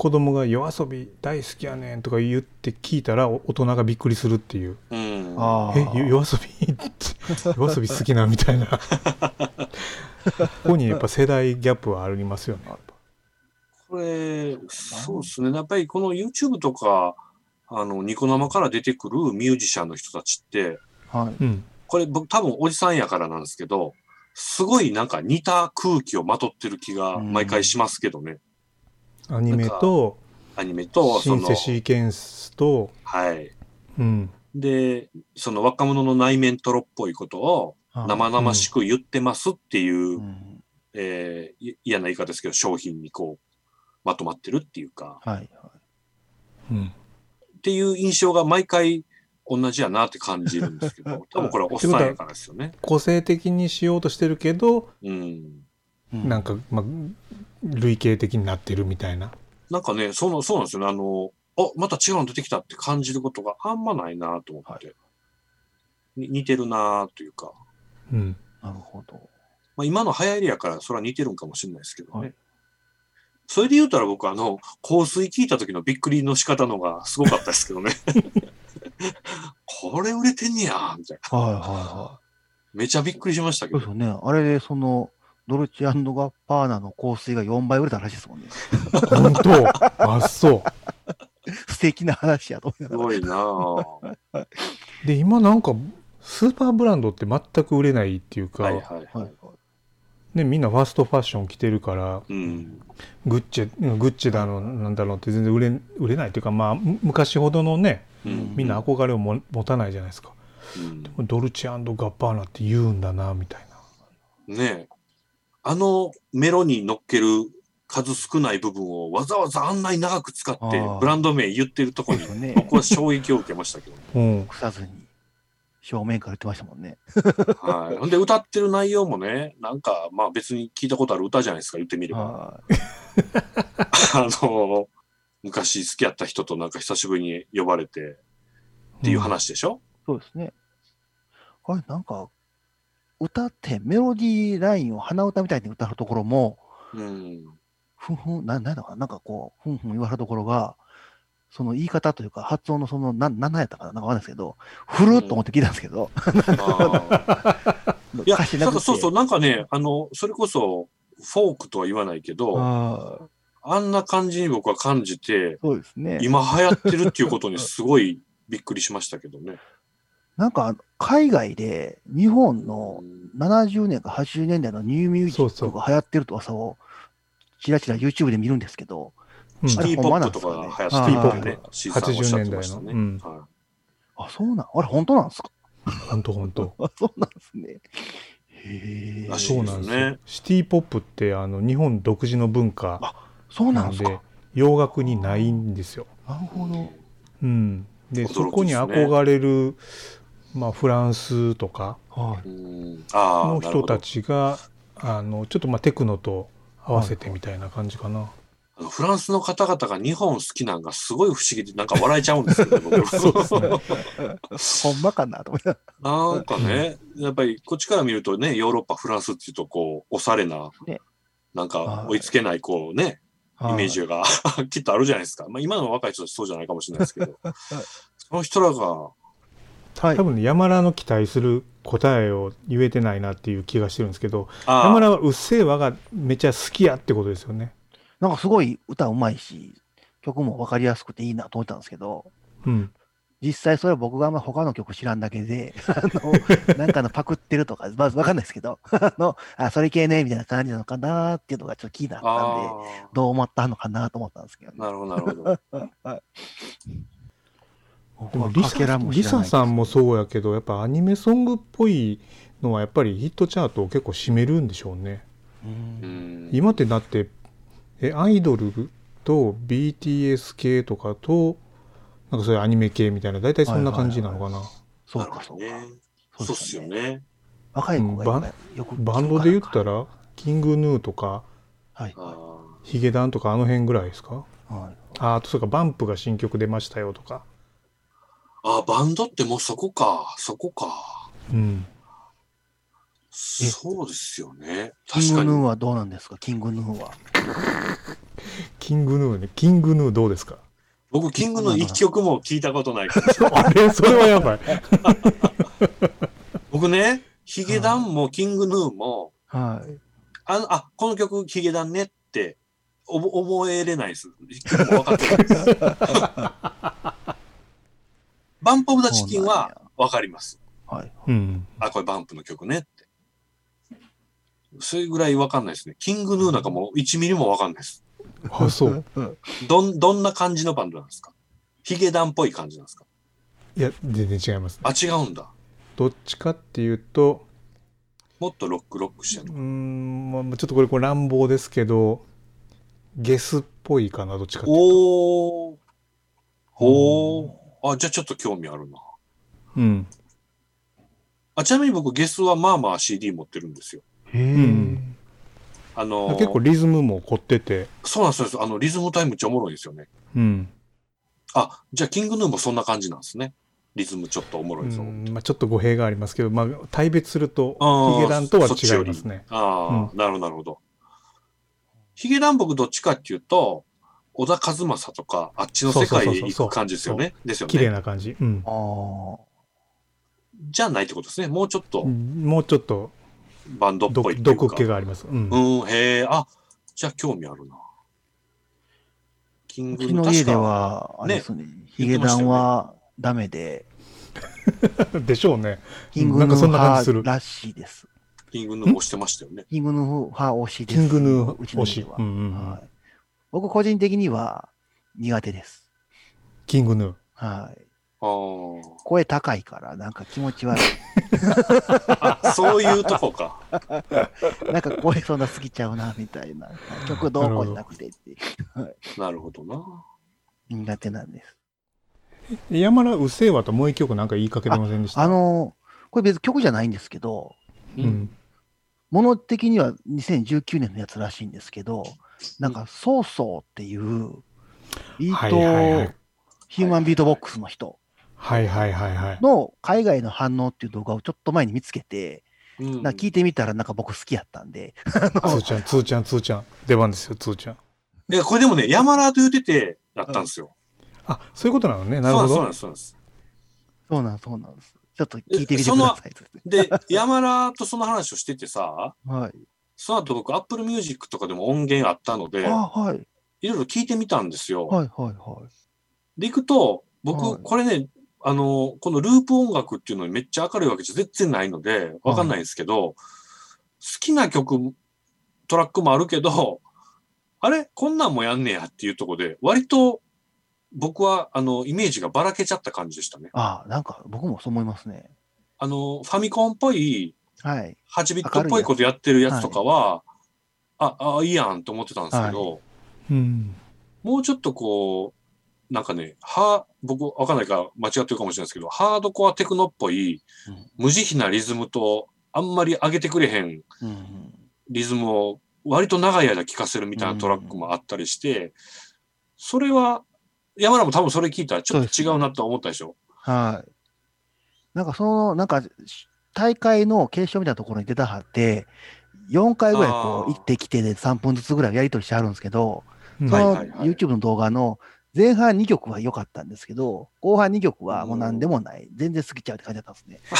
子供が夜遊び大好きやねんとか言って聞いたらお大人がびっくりするっていううん。あえよ夜遊び [laughs] 夜遊び好きなみたいなここにやっぱ世代ギャップはありますよねこれ、そうですね。やっぱりこの YouTube とか、あの、ニコ生から出てくるミュージシャンの人たちって、はい。うんこれ僕多分おじさんやからなんですけど、すごいなんか似た空気をまとってる気が毎回しますけどね。アニメとアニメと、そのシンセ、シーケンスとはい。うんで、その若者の内面トロっぽいことを生々しく言ってますっていう、うんえーい嫌な言い方ですけど、商品にこう、まとまってるっていうか、はいはい。うんっていう印象が毎回同じやなって感じるんですけど、[laughs] 多分これはおっさんやからですよね。個性的にしようとしてるけどうん。うんなんかまあ類型的になってるみたいななんかね、その、そうなんですよね。あの、あ、また違うの出てきたって感じることがあんまないなと思って。に似てるなというか。うんなるほど。まあ、今の流行りやからそれは似てるんかもしれないですけどね。はいそれで言うたら僕あの、香水聞いた時のびっくりの仕方のがすごかったですけどね。[laughs] これ売れてんねやみたいな。はいはいはめちゃびっくりしましたい。けど。そうですよね。あれで、その、ドルチアンドガッパーナの香水が4倍売れたらしいですもんね。本当あそう素敵な話やと思いなすがら。ごいな。で今なんかスーパーブランドって全く売れないっていうか、はいはいはい。ね、みんなファストファッション着てるからうん。グッチェグッチェだのなんだろうって全然売れ売れないっていうかまあ昔ほどのね。みんな憧れをも持たないじゃないですか、うんドルチェガッパーナって言うんだなみたいなねえ。あのメロに乗っける数少ない部分をわざわざあんなに長く使ってブランド名言ってるとこに僕は衝撃を受けましたけど。[laughs] うん腐ずに、正面から言ってましたもんね。はい。ほんで歌ってる内容もね、なんかまあ別に聞いたことある歌じゃないですか、言ってみれば。は [laughs] あの、昔好きやった人となんか久しぶりに呼ばれてっていう話でしょ、い。そうですね。あれ、なんか、歌ってメロディーラインを鼻歌みたいに歌うところも、うん。ふんふん、ななんだかな、なんかこう、ふんふん言われるところが、その言い方というか、発音のその、なん、なんやったかな、なんかわかんないですけど、ふるっと思って聞いたんですけど、あー [laughs] いや、そうそう、なんかね、あの、それこそフォークとは言わないけど、あんな感じに僕は感じて、そうですね。今流行ってるっていうことにすごいびっくりしましたけどね。なんか、海外で日本うのん70年か80年代のニューミュージックが流行ってると噂を、ちらちら YouTube で見るんですけど、うん。シティポップとかが流行ってるってね、シーさんおっしゃってましたね。80年代はあ、そうなん、あれ、本当なんですか？本当本当。[laughs] あ、そうなんですね。へえ。そうなんですよ。ね。シティポップってあの日本独自の文化そうななんんでですか。洋楽にないんですよ。なるほど。うん、でそこに憧れる、まあ、フランスとかの人た。ちがあのちょっとまあテクノと合わせてみたいな感じかな。あのフランスの方々が日本好きなんがすごい不思議で、なんか笑えちゃうんですけど、[laughs] ねほんまかなと思いなんかね、やっぱりこっちから見るとね、ヨーロッパ、フランスっていうと、こう、おしゃれな、ねなんかはい追いつけない、こうね、ら。イメージが [laughs] きっとあるじゃないですか。まあ今の若い人たちそうじゃないかもしれないですけど、[laughs] その人らが、はい多。分ね山田の期待する答えを言えてないなっていう気がしてるんですけど山田は「うっせぇわ」がめっちゃ好きやってことですよね。なんかすごい歌うまいし、曲も分かりやすくていいなと思ったんですけど、うん。実際それは僕があんま他の曲知らんだけで、[laughs] あの、なんかのパクってるとか、まず分かんないですけど、[laughs] あの、あ、それ系ね、みたいな感じなのかなっていうのがちょっと気になったんで、あどう思ったのかなと思ったんですけど、あ、なるほど、なるほど。僕はでもリサリサさんもそうやけど、やっぱアニメソングっぽいのはやっぱりヒットチャートを結構占めるんでしょうね。うんうん。今ってだって、え、アイドルと BTS 系とかと、なんかそういうアニメ系みたいな、大体そんな感じなのかな？そうか、そうか。ね。そうっすよね。若い子がよくバンドで言ったら、ら、キングヌーとか、はい。あヒゲダンとかあの辺ぐらいですか？はいああとそうか、バンプが新曲出ましたよとか。あ、バンドってもうそこか、そこか。うん。そうですよね。キン確かに。グヌーはどうなんですか？キングヌーは。[laughs] キングヌーね。キングヌーどうですか？僕、キングの一曲も聞いたことないから。[laughs] あれ？それはやばい。[laughs] 僕ね、ヒゲダンもキングヌーも、はい。あの、あ、この曲ヒゲダンねって、おぼ覚えれないです。曲も分かってないです。バンプオブザチキンは分かります。はい。うん。あ、これバンプの曲ねって。それぐらい分かんないですね。キングヌーなんかもう1ミリも分かんないです。あ、そう。どん、どんな感じのバンドなんですか？ヒゲダンっぽい感じなんですか？いや、全然違います。あ、違うんだ。どっちかっていうと、もっとロックロックしてうーるの。ん、まあ、ちょっとこれこれ乱暴ですけど、ゲスっぽいかな、どっちかっていうと。おー。ほー。あ、じゃあちょっと興味あるな。うん。あ、ちなみに僕ゲスはまあまあ CD 持ってるんですよ。へえ。うんあのー結構リズムも凝ってて、そうなんですそうです。あの、リズムタイムめっちゃおもろいんですよね。うん。あ、じゃあキングヌーもそんな感じなんですね。リズムちょっとおもろういですよ。んまあ、ちょっと語弊がありますけど、まあ、対別すると、あーヒゲダンとはそっちより違いますね。ああ、なるほど、なるほど。ヒゲダン僕どっちかっていうと、小田和正とか、あっちの世界へ行く感じですよね。ですよ綺麗ね。な感じ。うん。ああ。じゃないってことですね。もうちょっともうちょっとバンドっぽいっていうか。毒気があります。うん。うん、へえ、あ、じゃあ興味あるな。キンうグヌーちの家では、あれですね、ヒゲダンはダメで、[laughs] でしょうね。キングヌーなんかそんな感じする派らしいです。キングヌー押してましたよね。キングヌー派推しです。キングヌーうちの推しうんうんはい。僕個人的には苦手です。キングヌー。はい。声高いから、なんか気持ち悪い。あ、[laughs] そういうとこか。[laughs] なんか声そんな過ぎちゃうな、みたいな。曲どうこうじゃなくてって、なるほどな。苦手なんです。山田うせぇわともう一曲なんか言いかけてませんでした？あの、これ別に曲じゃないんですけど、う。うんん。もの的には2019年のやつらしいんですけど、なんか、ソーソーっていう、ビはいはいはーいト、ヒューマンビートボックスの人はいはいはいはい。の海外の反応っていう動画をちょっと前に見つけて、うんな聞いてみたらなんか僕好きやったんで、[laughs] つーちゃん、つーちゃん、つーちゃん。出番ですよ、つーちゃん。いや、これでもね、山田と言ってて、だったんですよ。あ、そういうことなのね。なるほどそうなん。です、そうなんです。そうなんそうなんです。ちょっと聞いてみてください。[laughs] で、山田とその話をしててさ、はい。その後僕、Apple Music とかでも音源あったので、あ、はい。いろいろ聞いてみたんですよ。はい、はい、はい。で、行くと、僕、はいこれね、あの、このループ音楽っていうのにめっちゃ明るいわけじゃ全然ないので、わかんないんですけど、好きな曲、トラックもあるけど、あれ？こんなんもやんねやっていうところで、割と僕は、あの、イメージがばらけちゃった感じでしたね。あなんか僕もそう思いますね。あの、ファミコンっぽい、はい。8ビットっぽいことやってるやつとかは、あ、あ、いいやんと思ってたんですけど、うん。もうちょっとこう、なんかね、は、僕わかんないから間違ってるかもしれないですけど、ハードコアテクノっぽい、無慈悲なリズムと、あんまり上げてくれへんうんうん。リズムを割と長い間聴かせるみたいなトラックもあったりして、それは、山田も多分それ聞いたらちょっと違うなと思ったでしょ。はい。なんかその、なんか、大会の継承みたいなところに出たはって、4回ぐらいこう行ってきてで3分ずつぐらいやり取りしてあるんですけど、うんその YouTube の動画の前半2曲は良かったんですけど、後半2曲はもう何でもない。全然過ぎちゃうって感じだったんですね。[laughs]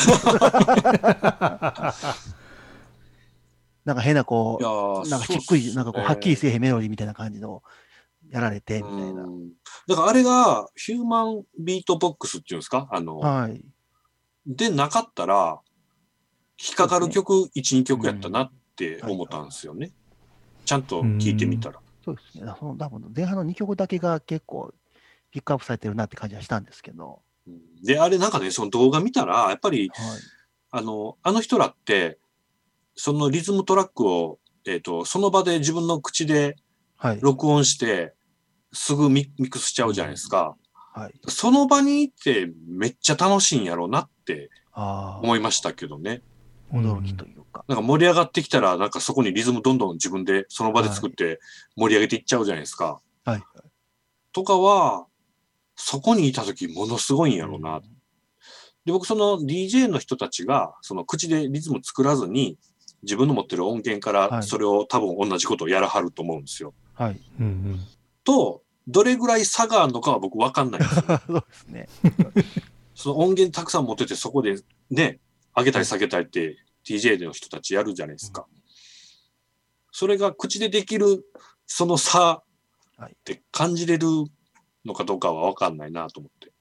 なんか変なこう、なんかしっくり、なんかこう、ねはっきりせえへんメロディーみたいな感じの、やられて、みたいな。うんだからあれがヒューマンビートボックスっていうんですか？あの、はい。でなかったら、引っかかる曲、1、2曲やったなって思ったんですよね。ちゃんと聞いてみたら。そうですね。その多分前半の2曲だけが結構ピックアップされてるなって感じはしたんですけど。うんで、あれなんかね、その動画見たら、やっぱり、はい。あの、あの人らって、そのリズムトラックを、えっ、と、その場で自分の口ではい。録音して、すぐミミックスしちゃうじゃないですか。はい。その場にいてめっちゃ楽しいんやろうなって。思いましたけどね。驚きというか。なんか盛り上がってきたら、なんかそこにリズムどんどん自分でその場で作って盛り上げていっちゃうじゃないですか。はい。とかは、そこにいた時ものすごいんやろうな。で、僕その DJ の人たちが、その口でリズム作らずに、自分の持ってる音源かはいらそれを多分同じことをやらはると思うんですよ。はい。うんうんと、どれぐらい差があるのかは僕わかんないんですよ。[laughs] そうですね。[laughs] その音源たくさん持っててそこでね、上げたり下げたりって DJ の人たちやるじゃないですか。それが口でできるその差って感じれるのかどうかはわかんないなと思って。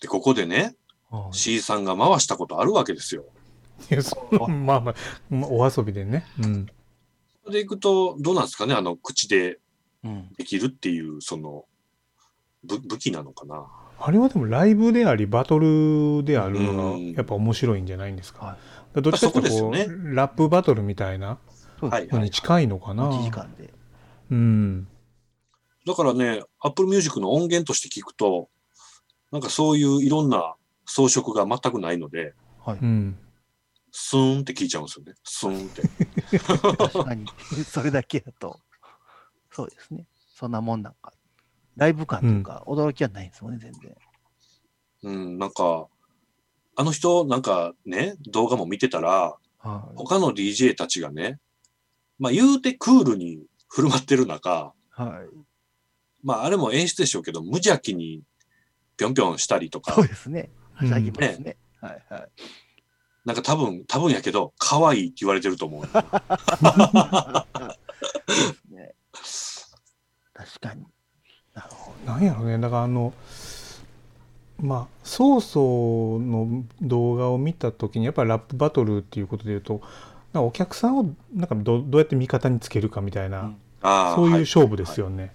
で、ここでね、はい C さんが回したことあるわけですよ。いやそうまあまあまあお遊びでね、うん、でいくと、どうなんですかねあの、口でうん。できるっていう、その、ぶ武器なのかなあれはでもライブでありバトルであるのうんがやっぱ面白いんじゃないんですか,、はいどっちかというとこう、ラップバトルみたいなのに近いのかな、1時間で。うんだからね、Apple Music の音源として聞くと、なんかそういういろんな装飾が全くないので、はい。うんスーンって聞いちゃうんですよね。スーンって。確かに、それだけだと、そうですね。そんなもんなんか。ライブ感というか、驚きはないんですもんね、全然。うん、なんか、あの人、なんかね、動画も見てたら、はい。他の DJ たちがね、まあ言うてクールに振る舞ってる中、はい。まああれも演出でしょうけど、無邪気にぴょんぴょんしたりとかそう、ですね。はしゃぎますね。はいはい。なんか多分、多分やけど、可愛いって言われてると思う。[laughs] ね。確かに。なんやろねだからあのまあ曹操の動画を見た時にやっぱりラップバトルっていうことで言うとなんかお客さんをなんかどどうやって味方につけるかみたいな、うんそういうはい勝負ですよね。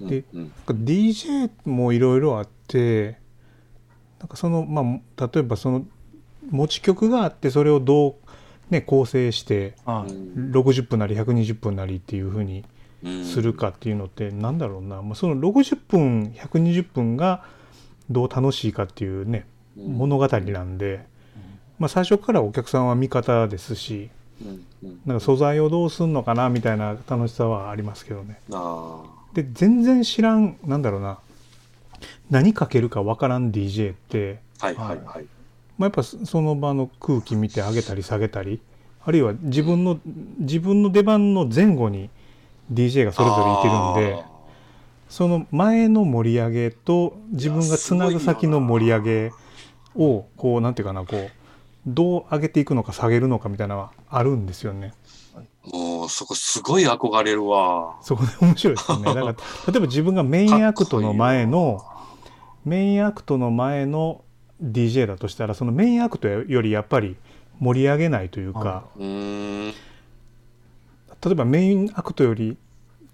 でうんうん DJ もいろいろあってなんかそのまあ例えばその持ち曲があってそれをどう、ね、構成してはい。うん60分なり120分なりっていうふうにうんするかっていうのってなんだろうな、まあ、その60分120分がどう楽しいかっていうねうん。物語なんで、まあ、最初からお客さんは味方ですしなんか素材をどうすんのかなみたいな楽しさはありますけどね。あで全然知らんなんだろうな。何かけるかわからん DJ って、あはいはいはい。まあ、やっぱそその場の空気見て上げたり下げたりあるいは自分の自分の出番の前後に DJ がそれぞれいてるんでその前の盛り上げと自分がつなぐ先の盛り上げをこうなんていうかなこうどう上げていくのか下げるのかみたいなのはあるんですよね。もうそこすごい憧れるわ。そこで面白いですよね。[laughs] だから例えば自分がメインアクトの前のメインアクトの前の DJ だとしたらそのメインアクトよりやっぱり盛り上げないというか、はうーん。例えばメインアクトより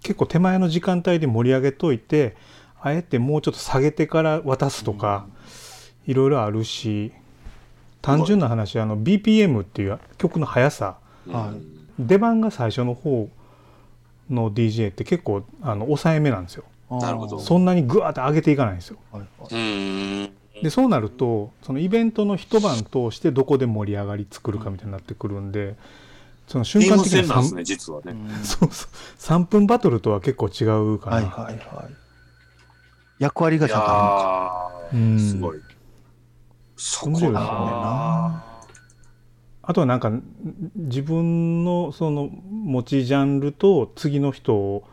結構手前の時間帯で盛り上げといてあえてもうちょっと下げてから渡すとか、いろいろあるし単純な話あの BPM っていう曲の速さ出番が最初の方の DJ って結構あの抑えめなんですよ。なるほど。そんなにグワーって上げていかないんですよ。でそうなるとそのイベントの一晩通してどこで盛り上がり作るかみたいになってくるんでその瞬間的に3戦なんですね、実はね。い。そうそう3分バトルとは結構違うかな、はいはいはい。役割がいちゃんとあやうんー、すごい。そこな面白いですよねああとはなんかん自分のその持ちジャンルと次の人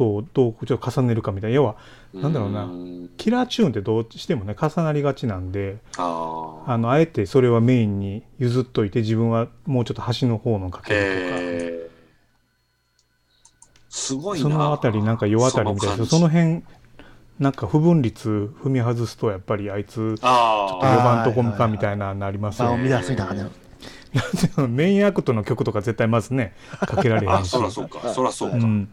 とどうちょっと重ねるかみたいな要はなんだろうなキラーチューンってどうしてもね重なりがちなんであーあのあえてそれはメインに譲っといて自分はもうちょっと端の方のかけるとか。すすごいな。そのあたりなんか世当たりみたいですけどそそのの辺なんか不分率踏み外すとやっぱりあいつあ呼あ。ばんとこかみたいななりますよね。場を乱すみたいな感じの。[laughs] メインアクトの曲とか絶対まずねかけられへあ、んしそらそうか。そらそうか。うん、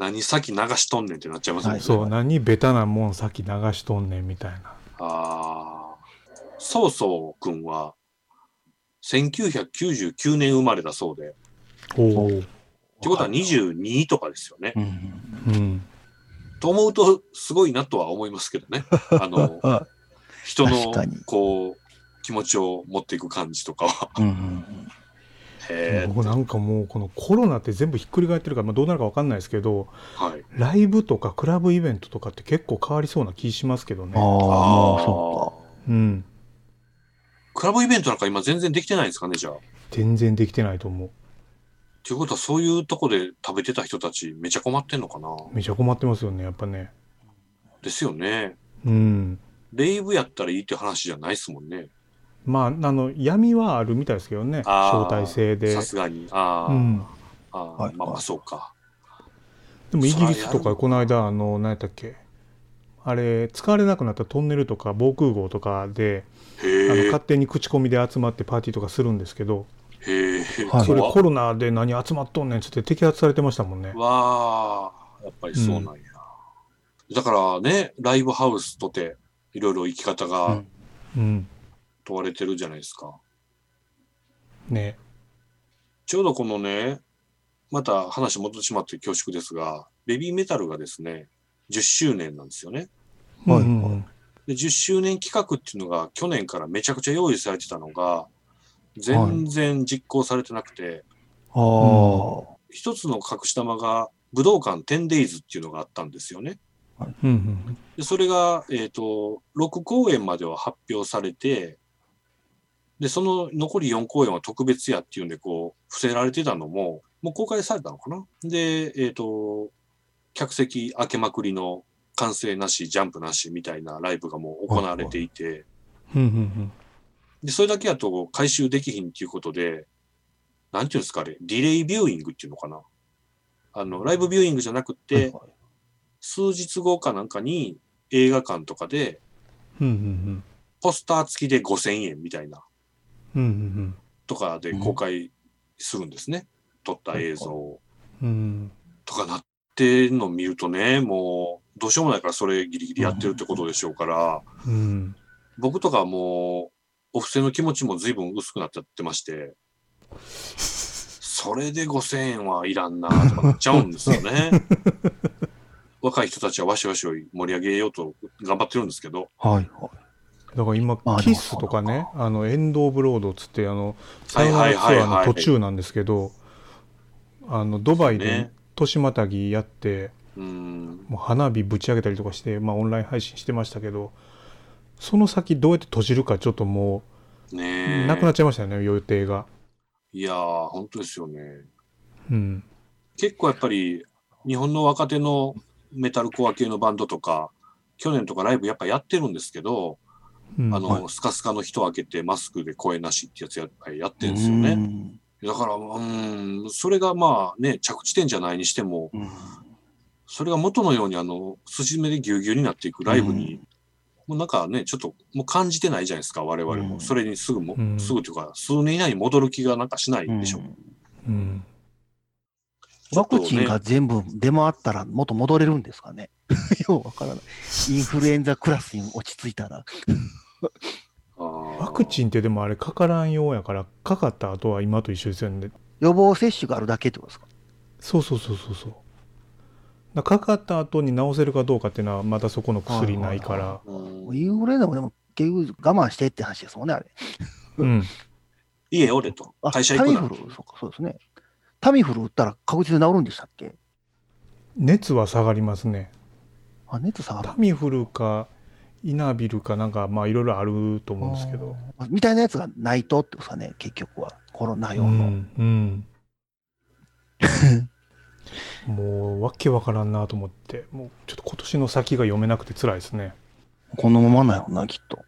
何先流しとんねんってなっちゃいますもんね。そう何ベタなもん先流しとんねんみたいな。ああ。そうそうくんは、1999年生まれだそうで。っおお。てことは22とかですよね。うんうん。と思うと、すごいなとは思いますけどね。[laughs] あの、あ人のこう、気持ちを持っていく感じとかは。うんうん僕なんかもうこのコロナって全部ひっくり返ってるから、まあ、どうなるかわかんないですけどはい。ライブとかクラブイベントとかって結構変わりそうな気しますけどね。ああ、もうそうん。クラブイベントなんか今全然できてないんですかね、じゃあ。全然できてないと思う。ということは、そういうとこで食べてた人たち、めちゃ困ってんのかなめちゃ困ってますよねやっぱね。ですよね。うん。レイブやったらいいって話じゃないですもんね。まああの闇はあるみたいですけどね招待制でさ。すがに。ああ、うん。あーはいまあまあ、そうか。でもイギリスとかこの間あの何やったっけ？あれ使われなくなったトンネルとか防空壕とかであの勝。手に口コミで集まってパーティーとかするんですけどへそれコロナで何集まっとんねんっつって摘発されてましたもんね。わあ、やっぱりそうなんや。だからね、ライブハウスとて、いろいろ生き方う。がうんうん。問われてるじゃないですか。ね。ちょうどこのね、また話戻ってしまって恐縮ですが、ベビーメタルがですね、10周年なんですよね。はいうんうんで、10周年企画っていうのが去年からめちゃくちゃ用意されてたのが、全然実行されてなくて、ああ、一つの隠し玉が武道館 10days っていうのがあったんですよね。うんうんで、それが、えっ、と、6公演までは発表されて、で、その残り4公演は特別やっていうんで、こう、伏せられてたのも、もう公開されたのかな？で、えっ、と、客席開けまくりの完成なし、ジャンプなしみたいなライブがもう行われていて、で、それだけやと回収できひんっていうことで、なんていうんですか、あれ、ディレイビューイングっていうのかな？あの、ライブビューイングじゃなくて、数日後かなんかに映画館とかで、ポスター付きで5000円みたいな、とかで公開するんですね。撮った映像を。とかなってんの見るとね、もう、どうしようもないからそれギリギリやってるってことでしょうから、うん僕とかもう、お布施の気持ちも随分薄くなっちゃってまして、それで5000円はいらんなとかなっちゃうんですよね。[laughs] 若い人たちはわしわしを盛り上げようと頑張ってるんですけど、はいはい。だから今まあキスとかねあのエンド・オブ・ロードっつってあのサウナツアーの途中なんですけどあのドバイでね年またぎやってうん、もう花火ぶち上げたりとかして、まあ、オンライン配信してましたけどその先どうやって閉じるかちょっとも。うなくなっちゃいましたよね予定が。いやー、本当ですよね。うん結構やっぱり日本の若手のメタルコア系のバンドとか、去年とかライブやっぱやってるんですけど、うんあの、スカスカの人開けてマスクで声なしってやつややってるんですよね。ね。だから、うん、それがまあね、着地点じゃないにしても、うんそれが元のようにあの、筋目でぎゅうぎゅうになっていくライブに、もうなんかね、ちょっともう感じてないじゃないですか、我々も。うんそれにすぐも、うんすぐというか、数年以内に戻る気がなんかしないでしょ。うんワクチンが全部出回ったらもっと戻れるんですかね？[laughs] ようわからない。インフルエンザクラスに落ち着いたら。[laughs] ワワクチンってでもあれかからんようやからかかった後は今と一緒ですよね予防接種があるだけってことですか？そうそうそうそうそうだからかかった後に治せるかどうかっていうのはまだそこの薬ないかはいらうんインフルエンザもでも結局我慢してって話ですもんね、あれ。うん [laughs] 家おれと。あ、会社行くなタミフル、そうか、そうですね。タミフル打ったら確実に治るんでしたっけ？熱は下がりますねあ、熱下がるタ。ミフルかイナビルかなんかまあいろいろあると思うんですけどみたいなやつがないとってことですかね、結局は。コロナう用の。んうんもうわけわからんなと思ってもうちょっと今年の先が読めなくて辛いですねこのままなんやろな、きっと。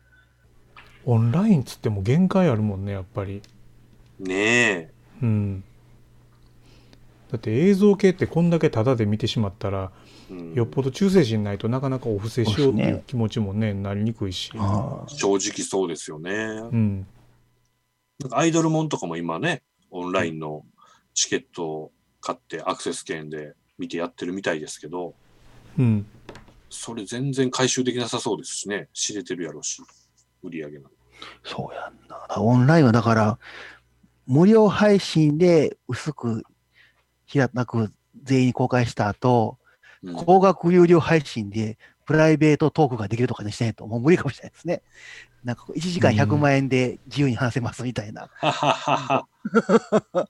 オンラインっつっても限界あるもんねやっぱりねえ。うんだって映像系ってこんだけタダで見てしまったらうん。よっぽど忠誠心ないとなかなかお布施しようっていう気持ちもねなりにくいし、あ正直そうですよね。うん、なんかアイドルもんとかも今ね、オンラインのチケットを買ってアクセス券で見てやってるみたいですけど、うん、それ全然回収できなさそうですしね、知れてるやろうし、売り上げなんでそうやんな。オンラインはだから、無料配信で薄く平たく全員に公開した後、うん高額有料配信でプライベートトークができるとかにしないともう無理かもしれないですね。なんか1時間100万円で自由に話せますみたいな。はははは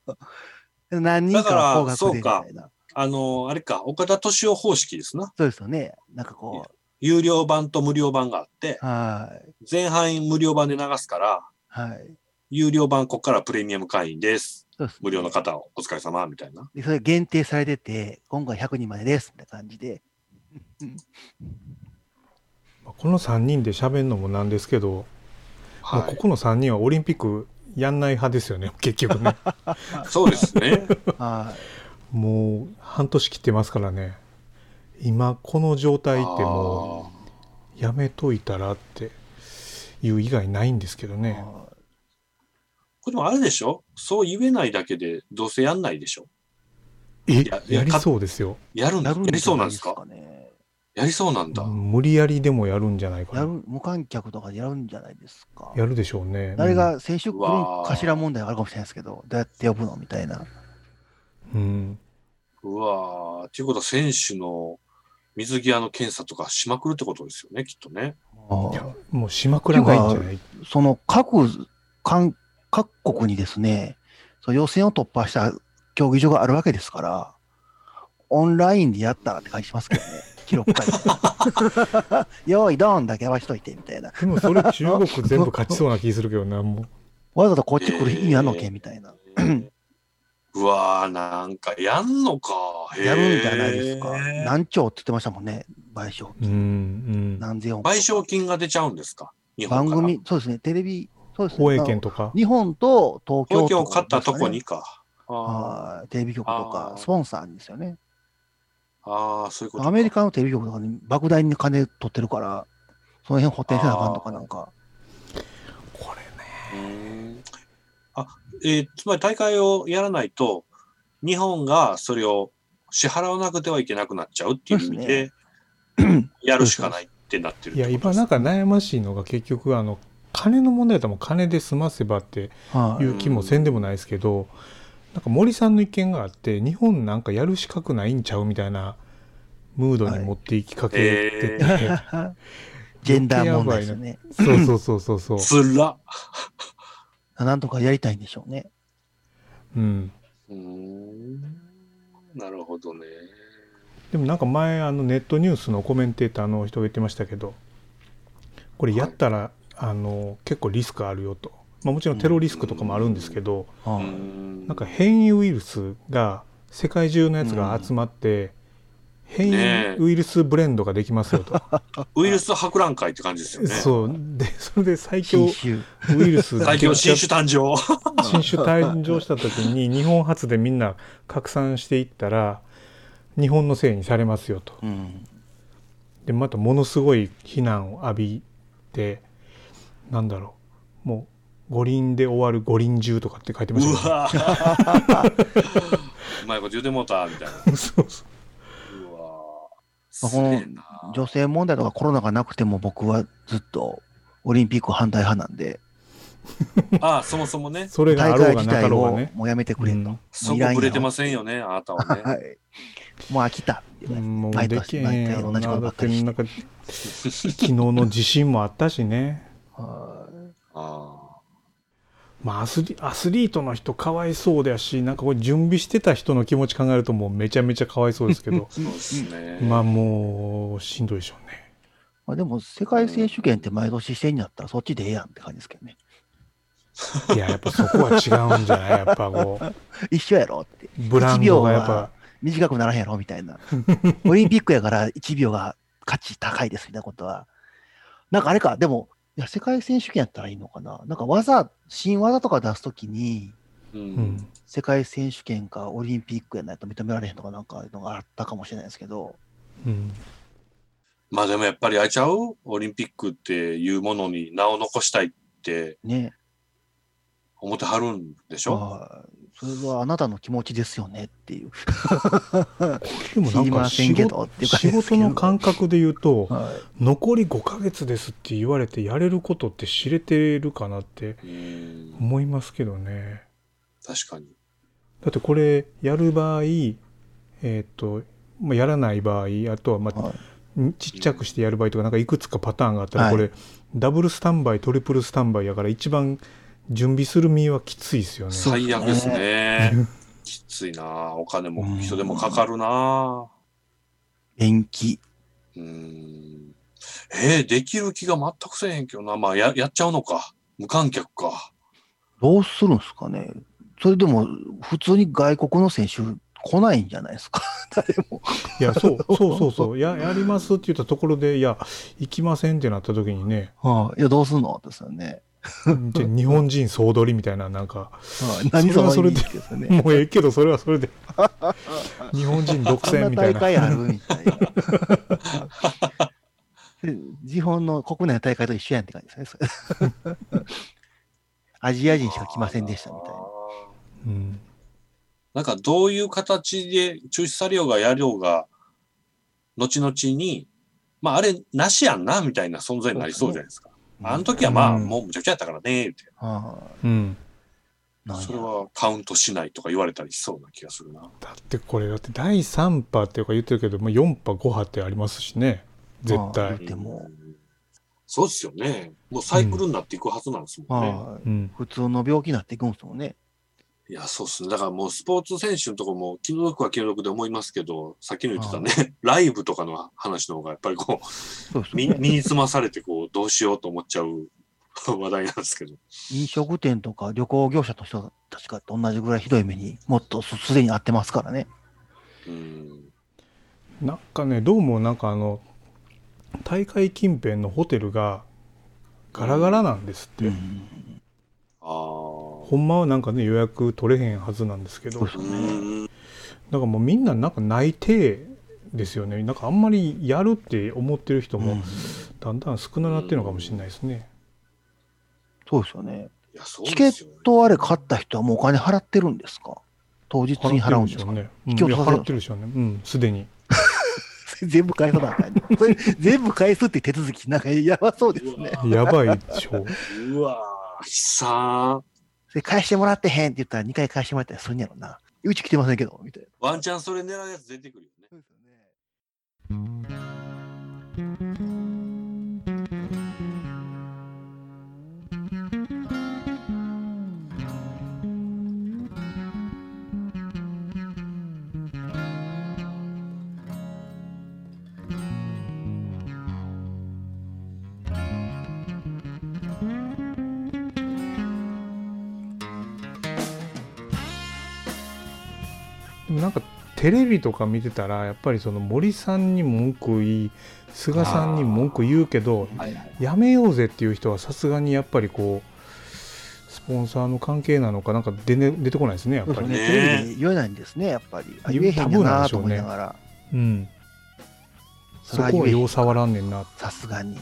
何人かは高額でみたいな。あの、あれか、岡田敏夫方式ですな。そうですよね。なんかこ有料版と無料版があってう、、はい。前半無料版で流すから、はい。有料版ここからプレミアム会員です。そうですね無料の方お疲れ様みたいな。で、それ限定されてて、今回100人までですって感じで。[laughs] まあこの3人で喋るのもなんですけど、もうここの3人はオリンピックやんない派ですよね [laughs] 結局ね [laughs] そうですね。はい。もう半年切ってますからね今この状態ってもうやめといたらっていう以外ないんですけどねこれでもあれでしょ？そう言えないだけでどうせやんないでしょ？えややりそうですよ。やるんだ。やるんやりじゃなんいですすそうなでかか？ね。やりそうなんだ。無理やりでもやるんじゃないかな。やる、無観客とかでやるんじゃないですか？やるでしょうね。誰が選手来るうわー頭問題があるかもしれないですけど、どうやって呼ぶのみたいな。うん、うわー。っていうことは選手の水際の検査とかしまくるってことですよね、きっとね。いやもうしまくらないんじゃない？その各各各国にですね、その予選を突破した競技場があるわけですから、オンラインでやったらって感じしますけどね、[laughs] 記録会で。[laughs] 用意ドンだけ合わしといてみたいな。でもそれ中国全部勝ちそうな気するけどなもう [laughs] わざとこっち来る意味あんのけえーみたいな。うわーなんかやんのか。やるんじゃないですか。何兆って言ってましたもんね、賠償うんう金。ん何千億。賠償金が出ちゃうんですか？日本から。番組、そうですね、テレビ、そうですね。放映権とか？日本と東京東京勝ったとこにか。あはいテレビ局とあかー、スポンサーにですよね。ーあー、そういうことか。アメリカのテレビ局とかに莫大に金取ってるから、その辺補填せなあかんとかなんか。これねあ、えーつまり大会をやらないと、日本がそれを支払わなくてはいけなくなっちゃうっていう意味で、やるしかないってなってるいや今なんか悩ましいのが結局あの金の問題だったらもう金で済ませばってはいいう気もせんでもないですけど、なんか森さんの意見があって日本なんかやる資格ないんちゃうみたいなムードに持っていきかけてて、はい [laughs] ジェンダー問題ですよね。そうそうそうそうそう、つら。なんとかやりたいんでしょうね。うん、うーん。なるほどね。でもなんか前あのネットニュースのコメンテーターの人が言ってましたけどこれやったら、あの結構リスクあるよと、まあ、もちろんテロリスクとかもあるんですけど、うなんか変異ウイルスが世界中のやつが集まって、変異ウイルスブレンドができますよと、ウイルス博覧会って感じですよね。そうでそれで最強。ウイルス最強新種誕生。新種誕生した時に日本初でみんな拡散していったら日本のせいにされますよとうん。でまたものすごい非難を浴びてなんだろう。もう五輪で終わる五輪中とかって書いてまうしたわー。うまいこと言うてもうた、みたいな。け [laughs] どそうそう。うわまあーすげえな。女性問題とかコロナがなくても僕はずっとオリンピック反対派なんで、[laughs] ああ、そもそもね、それが大あろうがなか体をろうがね。もうやめてくれと。うん。もそうこぶれてませんよね、あなたはね。[laughs] はい。もう飽きた。もう毎できへんやろな回同じことばだって。っかりして。なんか昨日の地震もあったしねはいあまあアスリアスリートの人かわいそうだしなんかこれ準備してた人の気持ち考えるともうめちゃめちゃかわいそうですけどあ、[laughs] そうですね。まあもうしんどいでしょうねまあでも世界選手権って毎年してんやったらそっちでええやんって感じですけどね。いややっぱそこは違うんじゃない？やっぱこ [laughs] 一緒やろって。うブランドがやっ1秒ぱは短くならへんやろみたいな。オリンピックやから1秒が価値高いですみたいなことは。なんかあれか、でも、いや世界選手権やったらいいのかな？なんか技、新技とか出すときに、う。うんん。世界選手権かオリンピックやないと認められへんとかなんかのがあったかもしれないですけど、うん。まあでもやっぱりあいちゃう？オリンピックっていうものに名を残したいってね。思ってはるんでしょ？はいそれはあなたの気持ちですよねっていう。でもなんか仕事仕事の感覚で言うと、はい残り5ヶ月ですって言われてやれることって知れてるかなってうん。思いますけどね。確かに。だってこれやる場合、えっ、と、まあ、やらない場合、あとはまあ、はいちっちゃくしてやる場合とか、なんかいくつかパターンがあったら、はいこれ、ダブルスタンバイ、トリプルスタンバイやから、一番準備する身はきついですよね。最悪ですね。[laughs] きついなお金も人手もかかるな延期。うん。えー、できる気が全くせえへんけどな。まあ、や、やっちゃうのか。無観客か。どうするんですかね。それでも、普通に外国の選手来ないんじゃないですか。[laughs] 誰も。いや、そう、そうそうそう。や、やりますって言ったところで、いや、行きませんってなった時にね、はい、いや、どうすんのですよね。じゃあ日本人総取りみたいな、なんか、はい、何それはそれで。もうええけど、それはそれで、[laughs] 日本人独占みたいな。大会あるみたいな。で日本の国内の大会と一緒やんって感じですね [laughs] それ。アジア人しか来ませんでしたみたいな。うん。なんかどういう形で中止されようがやろうが、後々に、まああれなしやんな、みたいな存在になりそうじゃないですか。あの時はまあ、うんもうむちゃくちゃやったからね、って。はうん。いなんやそれはカウントしないとか言われたりしそうな気がするな。だってこれ、だって第3波っていうか言ってるけど、まあ、4波、5波ってありますしね。絶は対い。でもうんそうですよね。もうサイクルになっていくはずなんですもんね。はいうん。普通の病気になっていくんですもんね。いや、そうっすね。だからもうスポーツ選手のとこも気の毒は気の毒で思いますけど、さっきの言ってたね、[laughs] ライブとかの話の方がやっぱりこう、身よね。身につまされてこう、どうしようと思っちゃう [laughs] 話題なんですけど。飲食店とか旅行業者の人たちがと同じぐらいひどい目にもっとすすでに遭ってますからね。うん。なんかね、どうもなんかあの、大会近辺のホテルがガラガラなんですって。うんああ。ほんまはなんかね、予約取れへんはずなんですけど、だかうそうですね。ん。らもうみんななんか内定ですよね。なんかあんまりやるって思ってる人もうんだんだん少ななってるのかもしれないですね。そうですよね。いや、そうチケですよねットあれ買った人はもうお金払ってるんですか？当日に払うんですか？ね。うん、引いやき落とされる払ってるでしょうね。うん、すでに。[laughs] 全部返さなあかんね [laughs] それ全部返すって手続きなんかやばそうですね。やばいでしょう。うわぁ、悲惨。それ返してもらってへんって言ったら2回返してもらったらするんやろな。うち来てませんけど、みたいな。ワンチャンそれ狙うやつ出てくるよテレビとか見てたらやっぱりその森さんに文句言い菅さんに文句言うけどはいはい。やめようぜっていう人はさすがにやっぱりこうスポンサーの関係なのかなんか出,、ね、出てこないですねやっぱりね。ねテレビで言えないんですね、やっぱり。あ言う言えへんやなと思いながら。うんそこはよう触らんねんな、さすがに。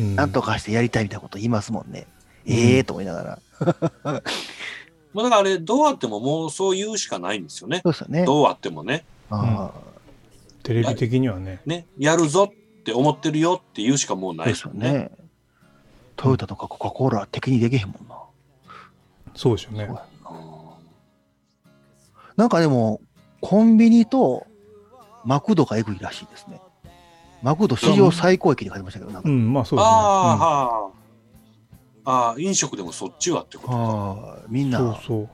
うん、なんとかしてやりたいみたいなこと言いますもんね。ええと思いながら。まあだからあれ、どうあってももうそう言うしかないんですよね。そうですよね。どうあってもね。あテレビ的にはねね、やるぞって思ってるよって言うしかもうあ、ないですすよね。ね。トヨタとかコカ・コーラは敵にできへんもんな。そうでしょうねなうんかでも、コンビニとマクドがエグいらしいですね。マクド史上最高益で書いてましたけど、なんか。うんまあそうですねああ、はあ。ああ、飲食でもそっちはってことか。はあ、みんうん、な、そうそう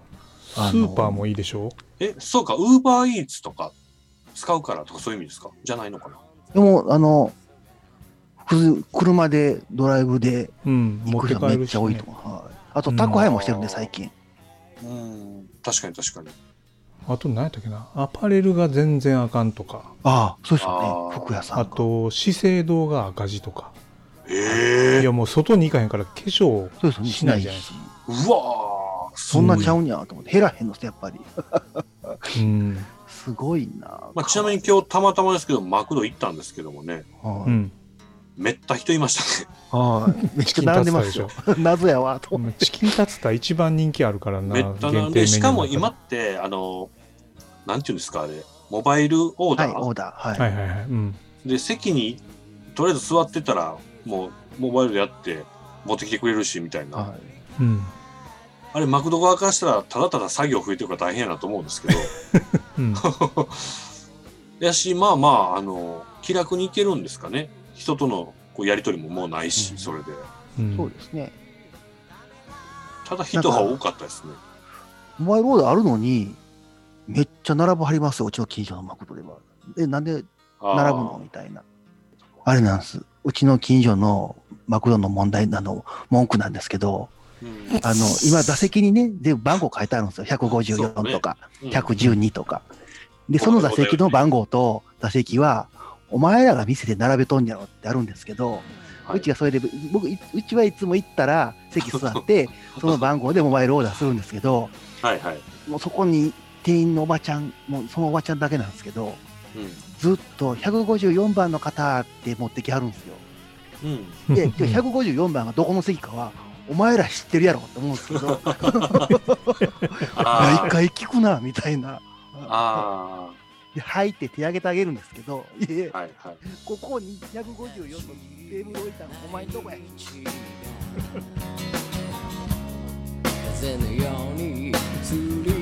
スーパーもいいでしょ？え、そうか、ウーバーイーツとか使うからとかそういう意味ですか？じゃないのかな？でも、あの、車でドライブでうん持行く人めっちゃ多いとね、か。はいあと、宅配もしてるんで、うん最近。うん、確かに確かに。あと何やったっけな？アパレルが全然あかんとかああ、そうですよあね。ー服屋さんが。あと資生堂が赤字とかええいやもう外に行かへんから化粧そうですよね。しないじゃないですかうわーそんなちゃうんやと思って、減らへんのっすやっぱり。うん。すごいな。まあ、ちなみに今日たまたまですけど、マクド行ったんですけどもね、はい、うん。めった人いましたね。はい。[laughs] めっちゃ並んでますよ。謎やわ、と思って。チキンタツタ一番人気あるからな。めったなん限定メニューで、しかも今って、あの、なんていうんですか、あれ、モバイルオーダはい、ー、オーダー。はい。はいはいはい。うん。で、席にとりあえず座ってたら、もうモバイルでやって持ってきてくれるし、みたいな。はいうん。あれ、マクド側からしたら、ただただ作業増えてるから大変やなと思うんですけど、[laughs] うん。やし、まあまあ、あの、気楽に行けるんですかね。人とのこうやりとりももうないし、うんそれで。うんそうですね。ただ人が多かったですね。モバイルオーダーあるのに、めっちゃ並ぶはりますよ、うちの近所のマクドでは。え、なんで並ぶの？みたいな。あれなんです。うちの近所のマクドの問題なの、文句なんですけど、うんあの、今、座席にね、で、番号書いてあるんですよ。154とか、うん112とか。で、その座席の番号と座席は、お前らが店で並べとんやろってあるんですけど、はいうちがそれで、僕、いうちはいつも行ったら、席座って、[laughs] その番号でモバイルオーダーするんですけど、はいはい。もうそこに店員のおばちゃん、もうそのおばちゃんだけなんですけど、うんずっと154番の方って持ってきはるんですよ。うん。で、で154番がどこの席かは、お前ら知ってるやろって思うんですけど、あ毎回聞くな、みたいな。あで、入って手挙げてあげるんですけど、いえー、、はいはい。ここに154のテーブル置いたのお前んとこや。Cause in the yard